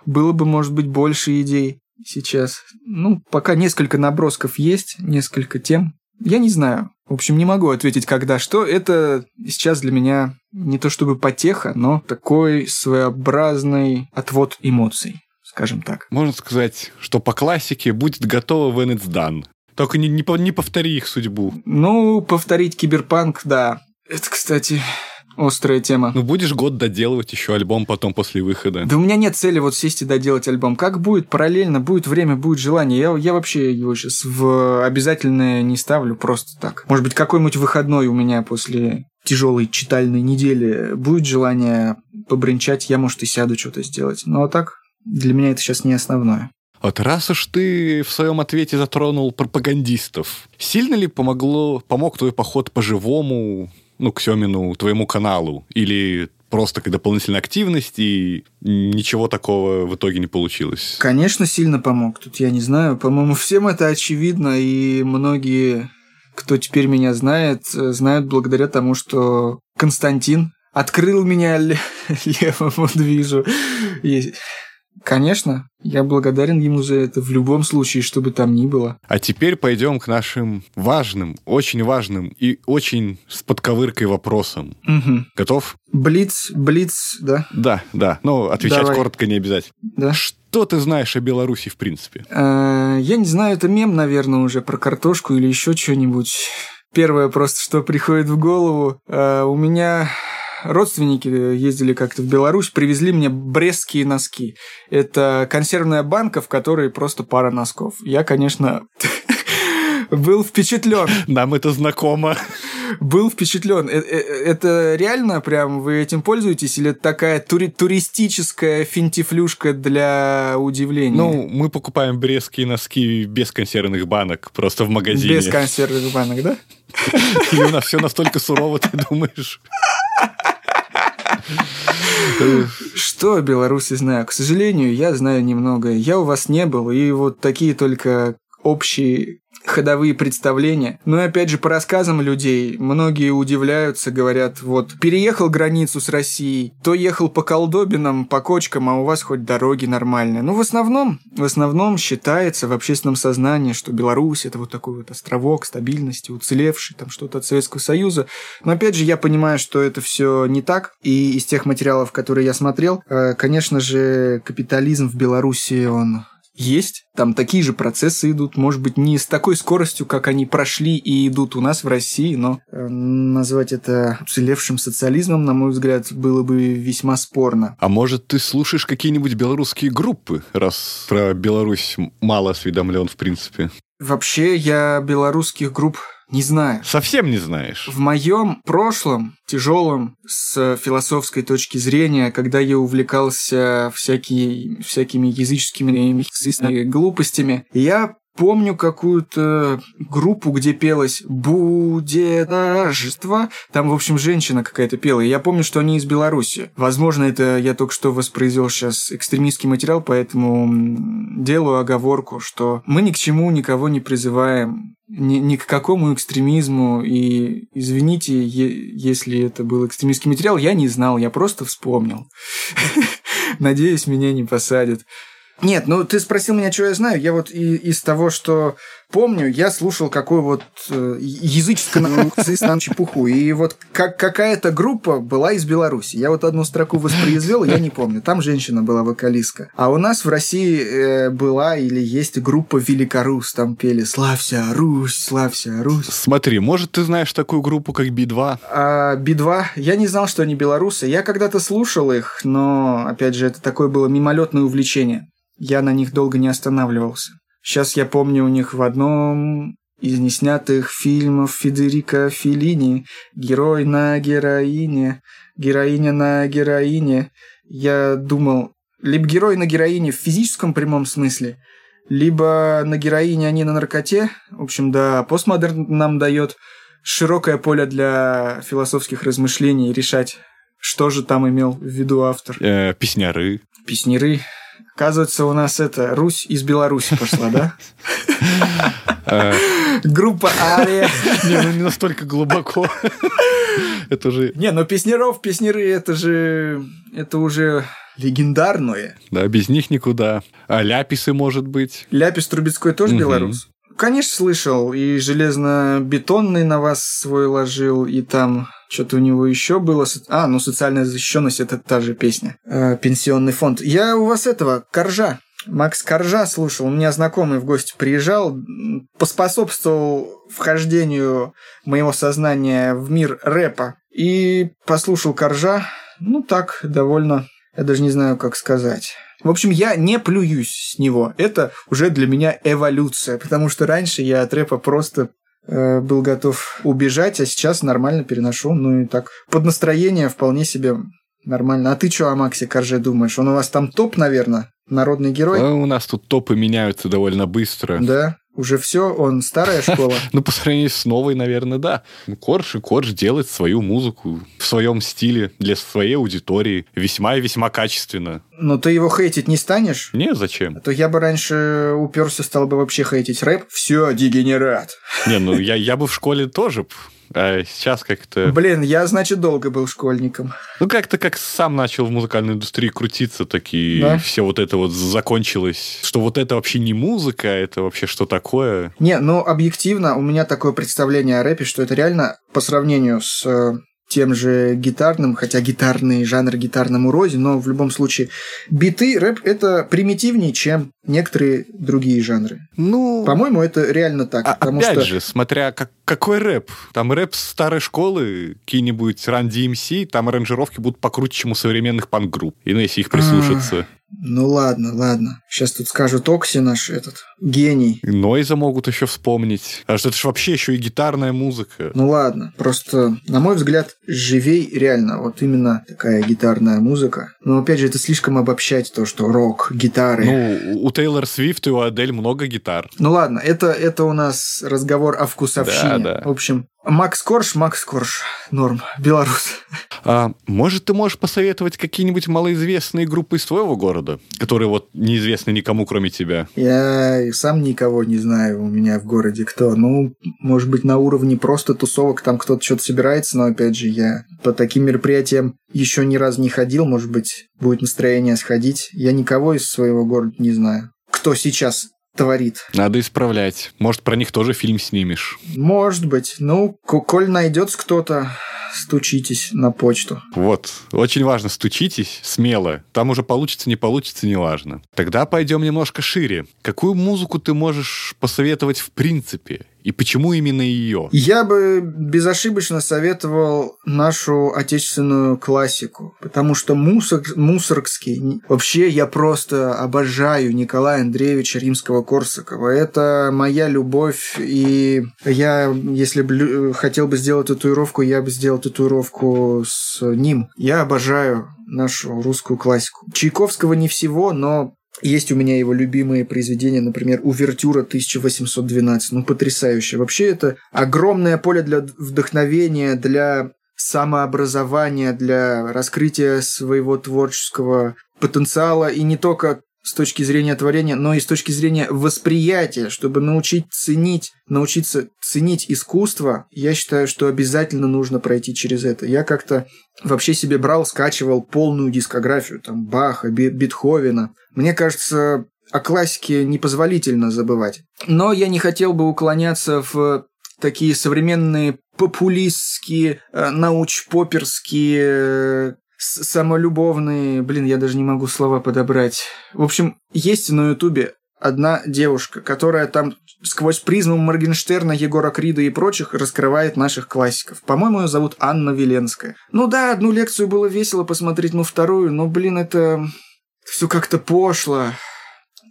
было бы, может быть, больше идей сейчас. Ну, пока несколько набросков есть, несколько тем. Я не знаю. В общем, не могу ответить, когда что. Это сейчас для меня не то чтобы потеха, но такой своеобразный отвод эмоций, скажем так. Можно сказать, что по классике будет готово when it's done. Только не, не, не повтори их судьбу. Ну, повторить киберпанк, да. Это, кстати, острая тема. Ну, будешь год доделывать еще альбом потом после выхода. Да у меня нет цели вот сесть и доделать альбом. Как будет параллельно, будет время, будет желание. Я, я вообще его сейчас в обязательное не ставлю просто так. Может быть, какой-нибудь выходной у меня после тяжелой читальной недели будет желание побренчать, я, может, и сяду что-то сделать. Но так, для меня это сейчас не основное. Вот раз уж ты в своем ответе затронул пропагандистов, сильно ли помогло, помог твой поход по живому, ну, к Семину, твоему каналу? Или просто как дополнительная активность, и ничего такого в итоге не получилось? Конечно, сильно помог. Тут я не знаю. По-моему, всем это очевидно, и многие, кто теперь меня знает, знают благодаря тому, что Константин открыл меня (laughs) левому движу. Конечно, я благодарен ему за это в любом случае, что бы там ни было. А теперь пойдем к нашим важным, очень важным и очень с подковыркой вопросам. Угу. Готов? Блиц, блиц, да? Да, да. Ну, отвечать Давай. коротко не обязательно. Да. Что ты знаешь о Беларуси в принципе? Э, Я не знаю, это мем, наверное, уже про картошку или еще что-нибудь. Первое просто, что приходит в голову. Э, У меня родственники ездили как-то в Беларусь, привезли мне брестские носки. Это консервная банка, в которой просто пара носков. Я, конечно, (laughs) был впечатлен. Нам это знакомо. Был впечатлен. Э, Это реально прям вы этим пользуетесь или это такая тури- туристическая финтифлюшка для удивления? Ну, мы покупаем брестские носки без консервных банок, просто в магазине. без консервных банок, да? (laughs) Или у нас все настолько сурово, ты думаешь? Что о Беларуси знаю? К сожалению, я знаю немного. Я у вас не был, и вот такие только общие ходовые представления. Но и опять же, по рассказам людей, многие удивляются, говорят, вот, переехал границу с Россией, то ехал по колдобинам, по кочкам, а у вас хоть дороги нормальные. Ну, в основном, в основном считается в общественном сознании, что Беларусь это вот такой вот островок стабильности, уцелевший, там что-то от Советского Союза. Но опять же, я понимаю, что это все не так, и из тех материалов, которые я смотрел, э, конечно же, капитализм в Беларуси, он есть. Там такие же процессы идут, может быть, не с такой скоростью, как они прошли и идут у нас в России, но э, назвать это уцелевшим социализмом, на мой взгляд, было бы весьма спорно. А может, ты слушаешь какие-нибудь белорусские группы, раз про Беларусь мало осведомлен, в принципе? Вообще, я белорусских групп не знаю. Совсем не знаешь? В моем прошлом, тяжелом, с философской точки зрения, когда я увлекался всякие, всякими языческими глупостями, я помню какую-то группу, где пелось «Будет торжество». Там, в общем, женщина какая-то пела. И я помню, что они из Беларуси. Возможно, это я только что воспроизвел сейчас экстремистский материал, поэтому делаю оговорку, что мы ни к чему никого не призываем ни, ни к какому экстремизму. И извините, е- если это был экстремистский материал, я не знал, я просто вспомнил. (laughs) Надеюсь, меня не посадят. Нет, ну ты спросил меня, что я знаю. Я вот и, из того, что помню, я слушал какую вот э, языческую чепуху. И вот как, какая-то группа была из Беларуси. Я вот одну строку воспроизвел, я не помню. Там женщина была вокалистка. А у нас в России э, была или есть группа Великорус. Там пели «Славься, Русь, славься, Русь». Смотри, может, ты знаешь такую группу, как Би-2? А Би-2, я не знал, что они белорусы. Я когда-то слушал их, но, опять же, это такое было мимолетное увлечение. Я на них долго не останавливался. Сейчас я помню у них в одном из неснятых фильмов Федерико Феллини «Герой на героине», «Героиня на героине». Я думал, либо герой на героине в физическом прямом смысле, либо на героине, а не на наркоте. В общем, да, постмодерн нам дает широкое поле для философских размышлений решать, что же там имел в виду автор. Э, песняры. Песняры. Оказывается, у нас это Русь из Беларуси пошла, да? Группа Ария. Не, ну не настолько глубоко. Это же... Не, но песняров, песняры, это же... Это уже легендарное. Да, без них никуда. А ляписы, может быть. Ляпис Трубецкой тоже Мгм. белорус? Конечно, слышал. И железно-бетонный на вас свой ложил, и там что-то у него еще было. А, ну социальная защищенность это та же песня. Э, пенсионный фонд. Я у вас этого, Коржа. Макс Коржа слушал. У меня знакомый в гости приезжал, поспособствовал вхождению моего сознания в мир рэпа. И послушал Коржа, ну так, довольно, я даже не знаю, как сказать. В общем, я не плююсь с него. Это уже для меня эволюция, потому что раньше я от рэпа просто э, был готов убежать, а сейчас нормально переношу. Ну и так, под настроение вполне себе нормально. А ты что о Максе Корже думаешь? Он у вас там топ, наверное? Народный герой? А у нас тут топы меняются довольно быстро. Да? Уже все, он старая школа. (laughs) ну, по сравнению с новой, наверное, да. Корж и Корж делает свою музыку в своем стиле для своей аудитории. Весьма и весьма качественно. Но ты его хейтить не станешь? Не, зачем? А то я бы раньше уперся, стал бы вообще хейтить рэп. Все, дегенерат. Не, ну я, я бы в школе тоже а сейчас как-то... Блин, я, значит, долго был школьником. Ну, как-то как сам начал в музыкальной индустрии крутиться, так и да? все вот это вот закончилось. Что вот это вообще не музыка, это вообще что такое? Не, ну, объективно, у меня такое представление о рэпе, что это реально по сравнению с э, тем же гитарным, хотя гитарный жанр гитарному розе, но в любом случае биты, рэп — это примитивнее, чем некоторые другие жанры. Ну... По-моему, это реально так. А, потому опять что... же, смотря как, какой рэп. Там рэп старой школы, какие-нибудь Run DMC, там аранжировки будут покруче, чем у современных панк-групп. И ну, если их прислушаться. Ну ладно, ладно. Сейчас тут скажут Окси наш этот гений. Нойза могут еще вспомнить. А что это же вообще еще и гитарная музыка. Ну ладно, просто, на мой взгляд, живей реально вот именно такая гитарная музыка. Но опять же, это слишком обобщать то, что рок, гитары. Ну, у Тейлор Свифт и у Адель много гитар. Ну ладно, это, это у нас разговор о вкусовщине. Да, да. В общем, Макс Корж, Макс Корж, норм, белорус. А, может, ты можешь посоветовать какие-нибудь малоизвестные группы из твоего города, которые вот неизвестны никому, кроме тебя? Я сам никого не знаю у меня в городе кто. Ну, может быть, на уровне просто тусовок там кто-то что-то собирается, но, опять же, я по таким мероприятиям еще ни разу не ходил, может быть, будет настроение сходить. Я никого из своего города не знаю. Кто сейчас творит. Надо исправлять. Может, про них тоже фильм снимешь. Может быть. Ну, коль найдется кто-то, стучитесь на почту. Вот. Очень важно, стучитесь смело. Там уже получится, не получится, неважно. Тогда пойдем немножко шире. Какую музыку ты можешь посоветовать в принципе? И почему именно ее? Я бы безошибочно советовал нашу отечественную классику, потому что Мусор, Мусоргский... Вообще, я просто обожаю Николая Андреевича Римского-Корсакова. Это моя любовь, и я, если бы хотел бы сделать татуировку, я бы сделал татуировку с ним. Я обожаю нашу русскую классику. Чайковского не всего, но есть у меня его любимые произведения, например, «Увертюра 1812». Ну, потрясающе. Вообще, это огромное поле для вдохновения, для самообразования, для раскрытия своего творческого потенциала. И не только с точки зрения творения, но и с точки зрения восприятия, чтобы научить ценить, научиться ценить искусство, я считаю, что обязательно нужно пройти через это. Я как-то вообще себе брал, скачивал полную дискографию, там, Баха, Бетховена. Мне кажется, о классике непозволительно забывать. Но я не хотел бы уклоняться в такие современные популистские, э, научпоперские э, самолюбовные, блин, я даже не могу слова подобрать. В общем, есть на Ютубе одна девушка, которая там сквозь призму Моргенштерна, Егора Крида и прочих раскрывает наших классиков. По-моему, ее зовут Анна Веленская. Ну да, одну лекцию было весело посмотреть, но вторую, но, блин, это все как-то пошло.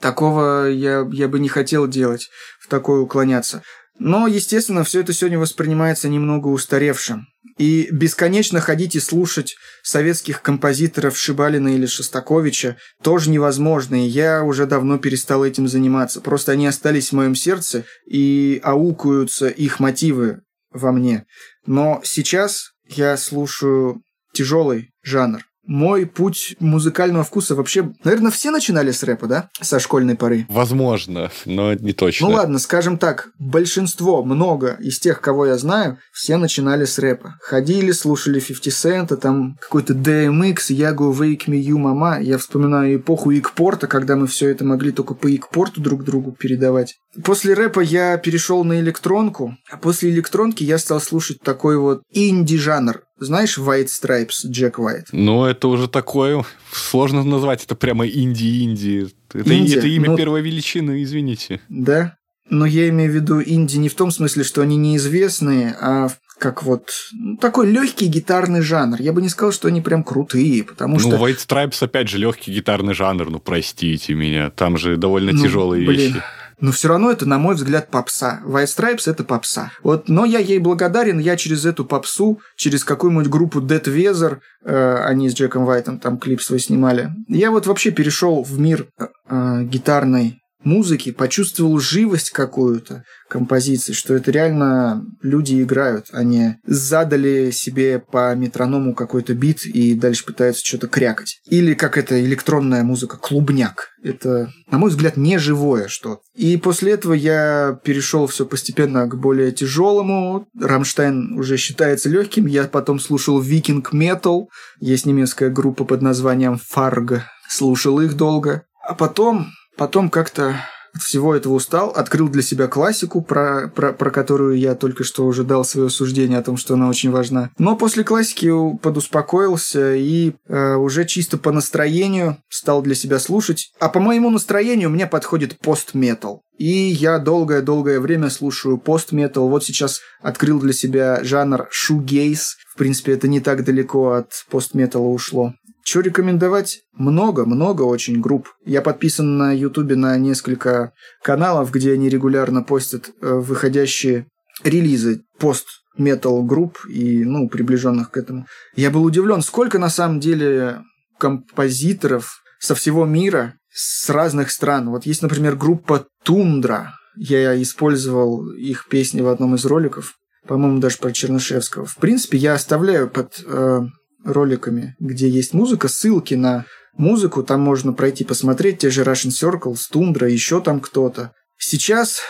Такого я, я бы не хотел делать, в такое уклоняться. Но, естественно, все это сегодня воспринимается немного устаревшим. И бесконечно ходить и слушать советских композиторов Шибалина или Шостаковича тоже невозможно, и я уже давно перестал этим заниматься. Просто они остались в моем сердце, и аукаются их мотивы во мне. Но сейчас я слушаю тяжелый жанр мой путь музыкального вкуса вообще... Наверное, все начинали с рэпа, да? Со школьной поры. Возможно, но не точно. Ну ладно, скажем так, большинство, много из тех, кого я знаю, все начинали с рэпа. Ходили, слушали 50 Cent, там какой-то DMX, Yago Wake Me You Mama. Я вспоминаю эпоху Икпорта, когда мы все это могли только по Икпорту друг другу передавать. После рэпа я перешел на электронку, а после электронки я стал слушать такой вот инди-жанр. Знаешь White Stripes, Джек Уайт? Ну, это уже такое... Сложно назвать это прямо инди-инди. Это, это имя ну, первой величины, извините. Да? Но я имею в виду инди не в том смысле, что они неизвестные, а как вот ну, такой легкий гитарный жанр. Я бы не сказал, что они прям крутые, потому ну, что... Ну, White Stripes, опять же, легкий гитарный жанр, ну, простите меня. Там же довольно ну, тяжелые блин. вещи. Но все равно это, на мой взгляд, попса. White Stripes – это попса. Вот, но я ей благодарен, я через эту попсу, через какую-нибудь группу Dead Weather, э, они с Джеком Вайтом там клип свой снимали, я вот вообще перешел в мир э, э гитарной музыки, почувствовал живость какую-то композиции, что это реально люди играют, они задали себе по метроному какой-то бит и дальше пытаются что-то крякать. Или как это электронная музыка, клубняк. Это, на мой взгляд, не живое что-то. И после этого я перешел все постепенно к более тяжелому. Рамштайн уже считается легким. Я потом слушал Viking Metal. Есть немецкая группа под названием Фарг. Слушал их долго. А потом Потом как-то от всего этого устал, открыл для себя классику, про, про, про которую я только что уже дал свое суждение о том, что она очень важна. Но после классики подуспокоился и э, уже чисто по настроению стал для себя слушать. А по моему настроению мне подходит пост-метал. И я долгое-долгое время слушаю пост-метал. Вот сейчас открыл для себя жанр шугейс. В принципе, это не так далеко от пост-металла ушло. Что рекомендовать? Много, много очень групп. Я подписан на Ютубе на несколько каналов, где они регулярно постят э, выходящие релизы пост метал групп и, ну, приближенных к этому. Я был удивлен, сколько на самом деле композиторов со всего мира, с разных стран. Вот есть, например, группа Тундра. Я использовал их песни в одном из роликов, по-моему, даже про Чернышевского. В принципе, я оставляю под э, роликами, где есть музыка, ссылки на музыку, там можно пройти посмотреть, те же Russian Circles, Тундра, еще там кто-то. Сейчас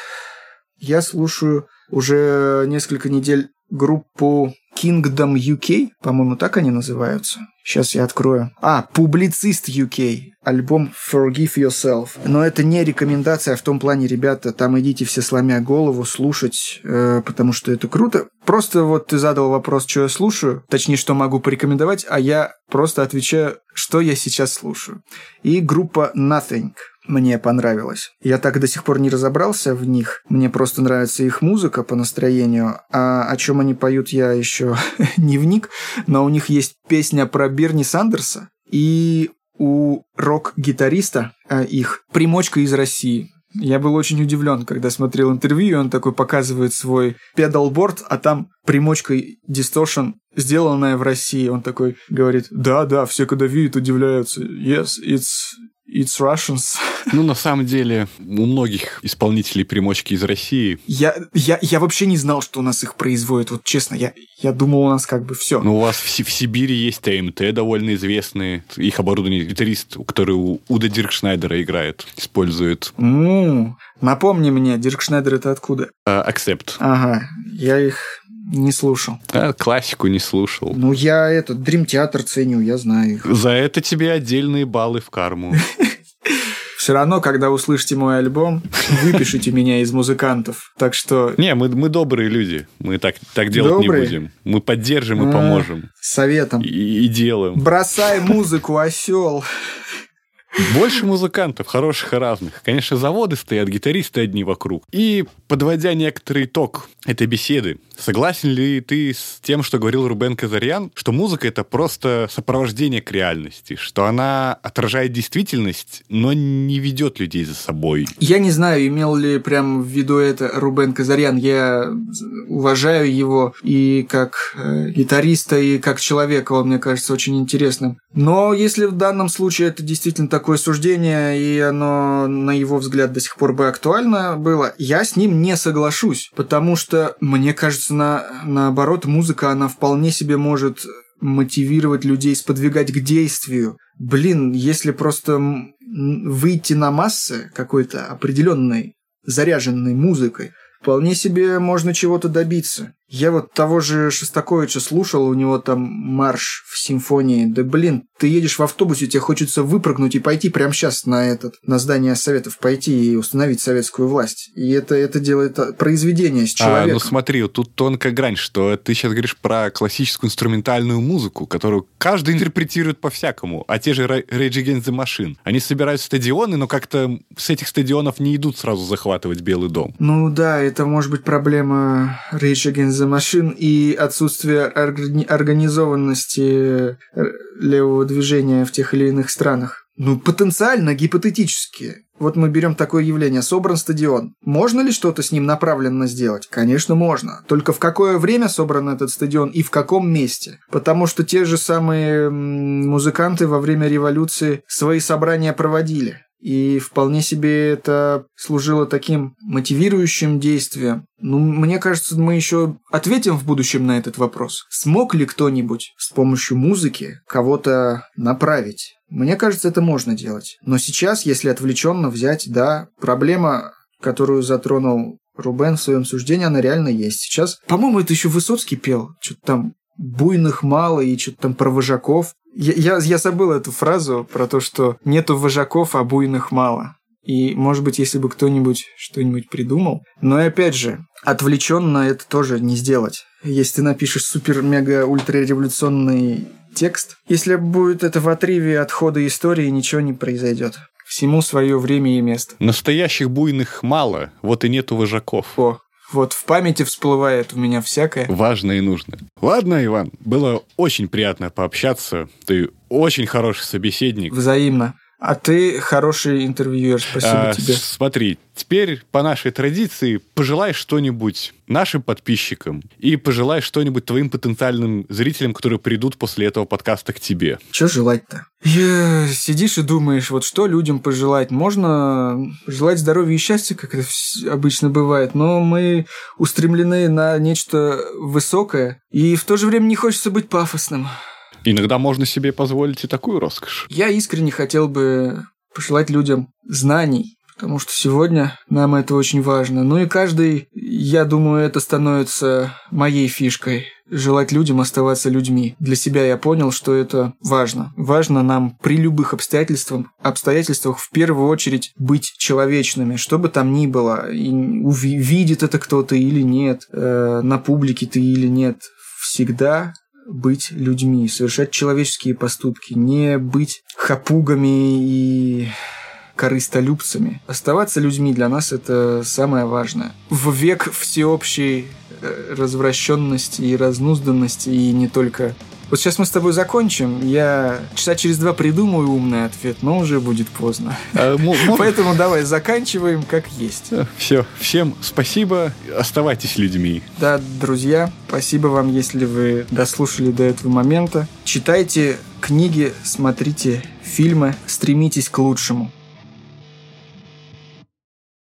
я слушаю уже несколько недель группу Kingdom UK, по-моему, так они называются. Сейчас я открою. А, Публицист UK. Альбом Forgive Yourself. Но это не рекомендация в том плане, ребята, там идите все сломя голову слушать, э, потому что это круто. Просто вот ты задал вопрос, что я слушаю, точнее, что могу порекомендовать, а я просто отвечаю, что я сейчас слушаю. И группа Nothing мне понравилось. Я так до сих пор не разобрался в них. Мне просто нравится их музыка по настроению. А о чем они поют, я еще (laughs) не вник. Но у них есть песня про Берни Сандерса. И у рок-гитариста а, их примочка из России. Я был очень удивлен, когда смотрел интервью, и он такой показывает свой педалборд, а там примочка Distortion, сделанная в России. Он такой говорит, да-да, все когда видят, удивляются. Yes, it's It's Russians. (laughs) Ну, на самом деле, у многих исполнителей примочки из России. Я, я, я вообще не знал, что у нас их производят. Вот честно, я, я думал, у нас как бы все. Ну, у вас в, в Сибири есть ТМТ довольно известные. Их оборудование гитарист, который у Уда Диркшнайдера играет, использует. Ну, напомни мне, Диркшнайдер это откуда? Э, Accept. Ага, я их не слушал. А, классику не слушал. Ну, я этот Dream Theater ценю, я знаю их. За это тебе отдельные баллы в карму. (laughs) Все равно, когда услышите мой альбом, выпишите меня из музыкантов. Так что... Не, мы, мы добрые люди. Мы так, так делать добрые? не будем. Мы поддержим и а, поможем. Советом. И, и делаем. Бросай музыку, осел. Больше музыкантов, хороших и разных. Конечно, заводы стоят, гитаристы одни вокруг. И, подводя некоторый итог этой беседы, согласен ли ты с тем, что говорил Рубен Казарьян, что музыка — это просто сопровождение к реальности, что она отражает действительность, но не ведет людей за собой? Я не знаю, имел ли прям в виду это Рубен Казарьян. Я уважаю его и как э, гитариста, и как человека, он, мне кажется, очень интересным. Но если в данном случае это действительно такое суждение, и оно, на его взгляд, до сих пор бы актуально было, я с ним не соглашусь, потому что, мне кажется, на, наоборот, музыка, она вполне себе может мотивировать людей, сподвигать к действию. Блин, если просто выйти на массы какой-то определенной заряженной музыкой, вполне себе можно чего-то добиться. Я вот того же Шостаковича слушал, у него там марш в симфонии. Да блин, ты едешь в автобусе, тебе хочется выпрыгнуть и пойти прямо сейчас на этот, на здание Советов пойти и установить советскую власть. И это, это делает а, произведение с человеком. А, ну смотри, тут тонкая грань, что ты сейчас говоришь про классическую инструментальную музыку, которую каждый интерпретирует по-всякому. А те же Rage Against the Machine, они собирают стадионы, но как-то с этих стадионов не идут сразу захватывать Белый дом. Ну да, это может быть проблема Rage Against the Machine и отсутствие организованности левого движения в тех или иных странах. Ну, потенциально, гипотетически. Вот мы берем такое явление. Собран стадион. Можно ли что-то с ним направленно сделать? Конечно, можно. Только в какое время собран этот стадион и в каком месте? Потому что те же самые музыканты во время революции свои собрания проводили. И вполне себе это служило таким мотивирующим действием. Ну, мне кажется, мы еще ответим в будущем на этот вопрос. Смог ли кто-нибудь с помощью музыки кого-то направить? Мне кажется, это можно делать. Но сейчас, если отвлеченно взять, да, проблема, которую затронул Рубен в своем суждении, она реально есть. Сейчас, по-моему, это еще Высоцкий пел. Что-то там буйных мало и что-то там про вожаков. Я, я, я забыл эту фразу про то, что нету вожаков, а буйных мало. И, может быть, если бы кто-нибудь что-нибудь придумал. Но и опять же, отвлеченно это тоже не сделать. Если ты напишешь супер-мега-ультрареволюционный текст, если будет это в отрыве от хода истории, ничего не произойдет. Всему свое время и место. Настоящих буйных мало, вот и нету вожаков. О, вот в памяти всплывает у меня всякое. Важно и нужно. Ладно, Иван, было очень приятно пообщаться. Ты очень хороший собеседник. Взаимно. А ты хороший интервьюер, спасибо а, тебе. Смотри, теперь по нашей традиции пожелай что-нибудь нашим подписчикам и пожелай что-нибудь твоим потенциальным зрителям, которые придут после этого подкаста к тебе. Что желать-то? Я... Сидишь и думаешь, вот что людям пожелать? Можно желать здоровья и счастья, как это обычно бывает, но мы устремлены на нечто высокое, и в то же время не хочется быть пафосным. Иногда можно себе позволить и такую роскошь. Я искренне хотел бы пожелать людям знаний, потому что сегодня нам это очень важно. Ну и каждый, я думаю, это становится моей фишкой желать людям оставаться людьми. Для себя я понял, что это важно. Важно нам при любых обстоятельствах, обстоятельствах в первую очередь быть человечными, что бы там ни было. И увидит это кто-то или нет, э, на публике ты или нет. Всегда быть людьми, совершать человеческие поступки, не быть хапугами и корыстолюбцами. Оставаться людьми для нас это самое важное. В век всеобщей э, развращенности и разнузданности, и не только вот сейчас мы с тобой закончим, я часа через два придумаю умный ответ, но уже будет поздно. А, (laughs) Поэтому давай заканчиваем как есть. Все, всем спасибо, оставайтесь людьми. Да, друзья, спасибо вам, если вы дослушали до этого момента. Читайте книги, смотрите фильмы, стремитесь к лучшему.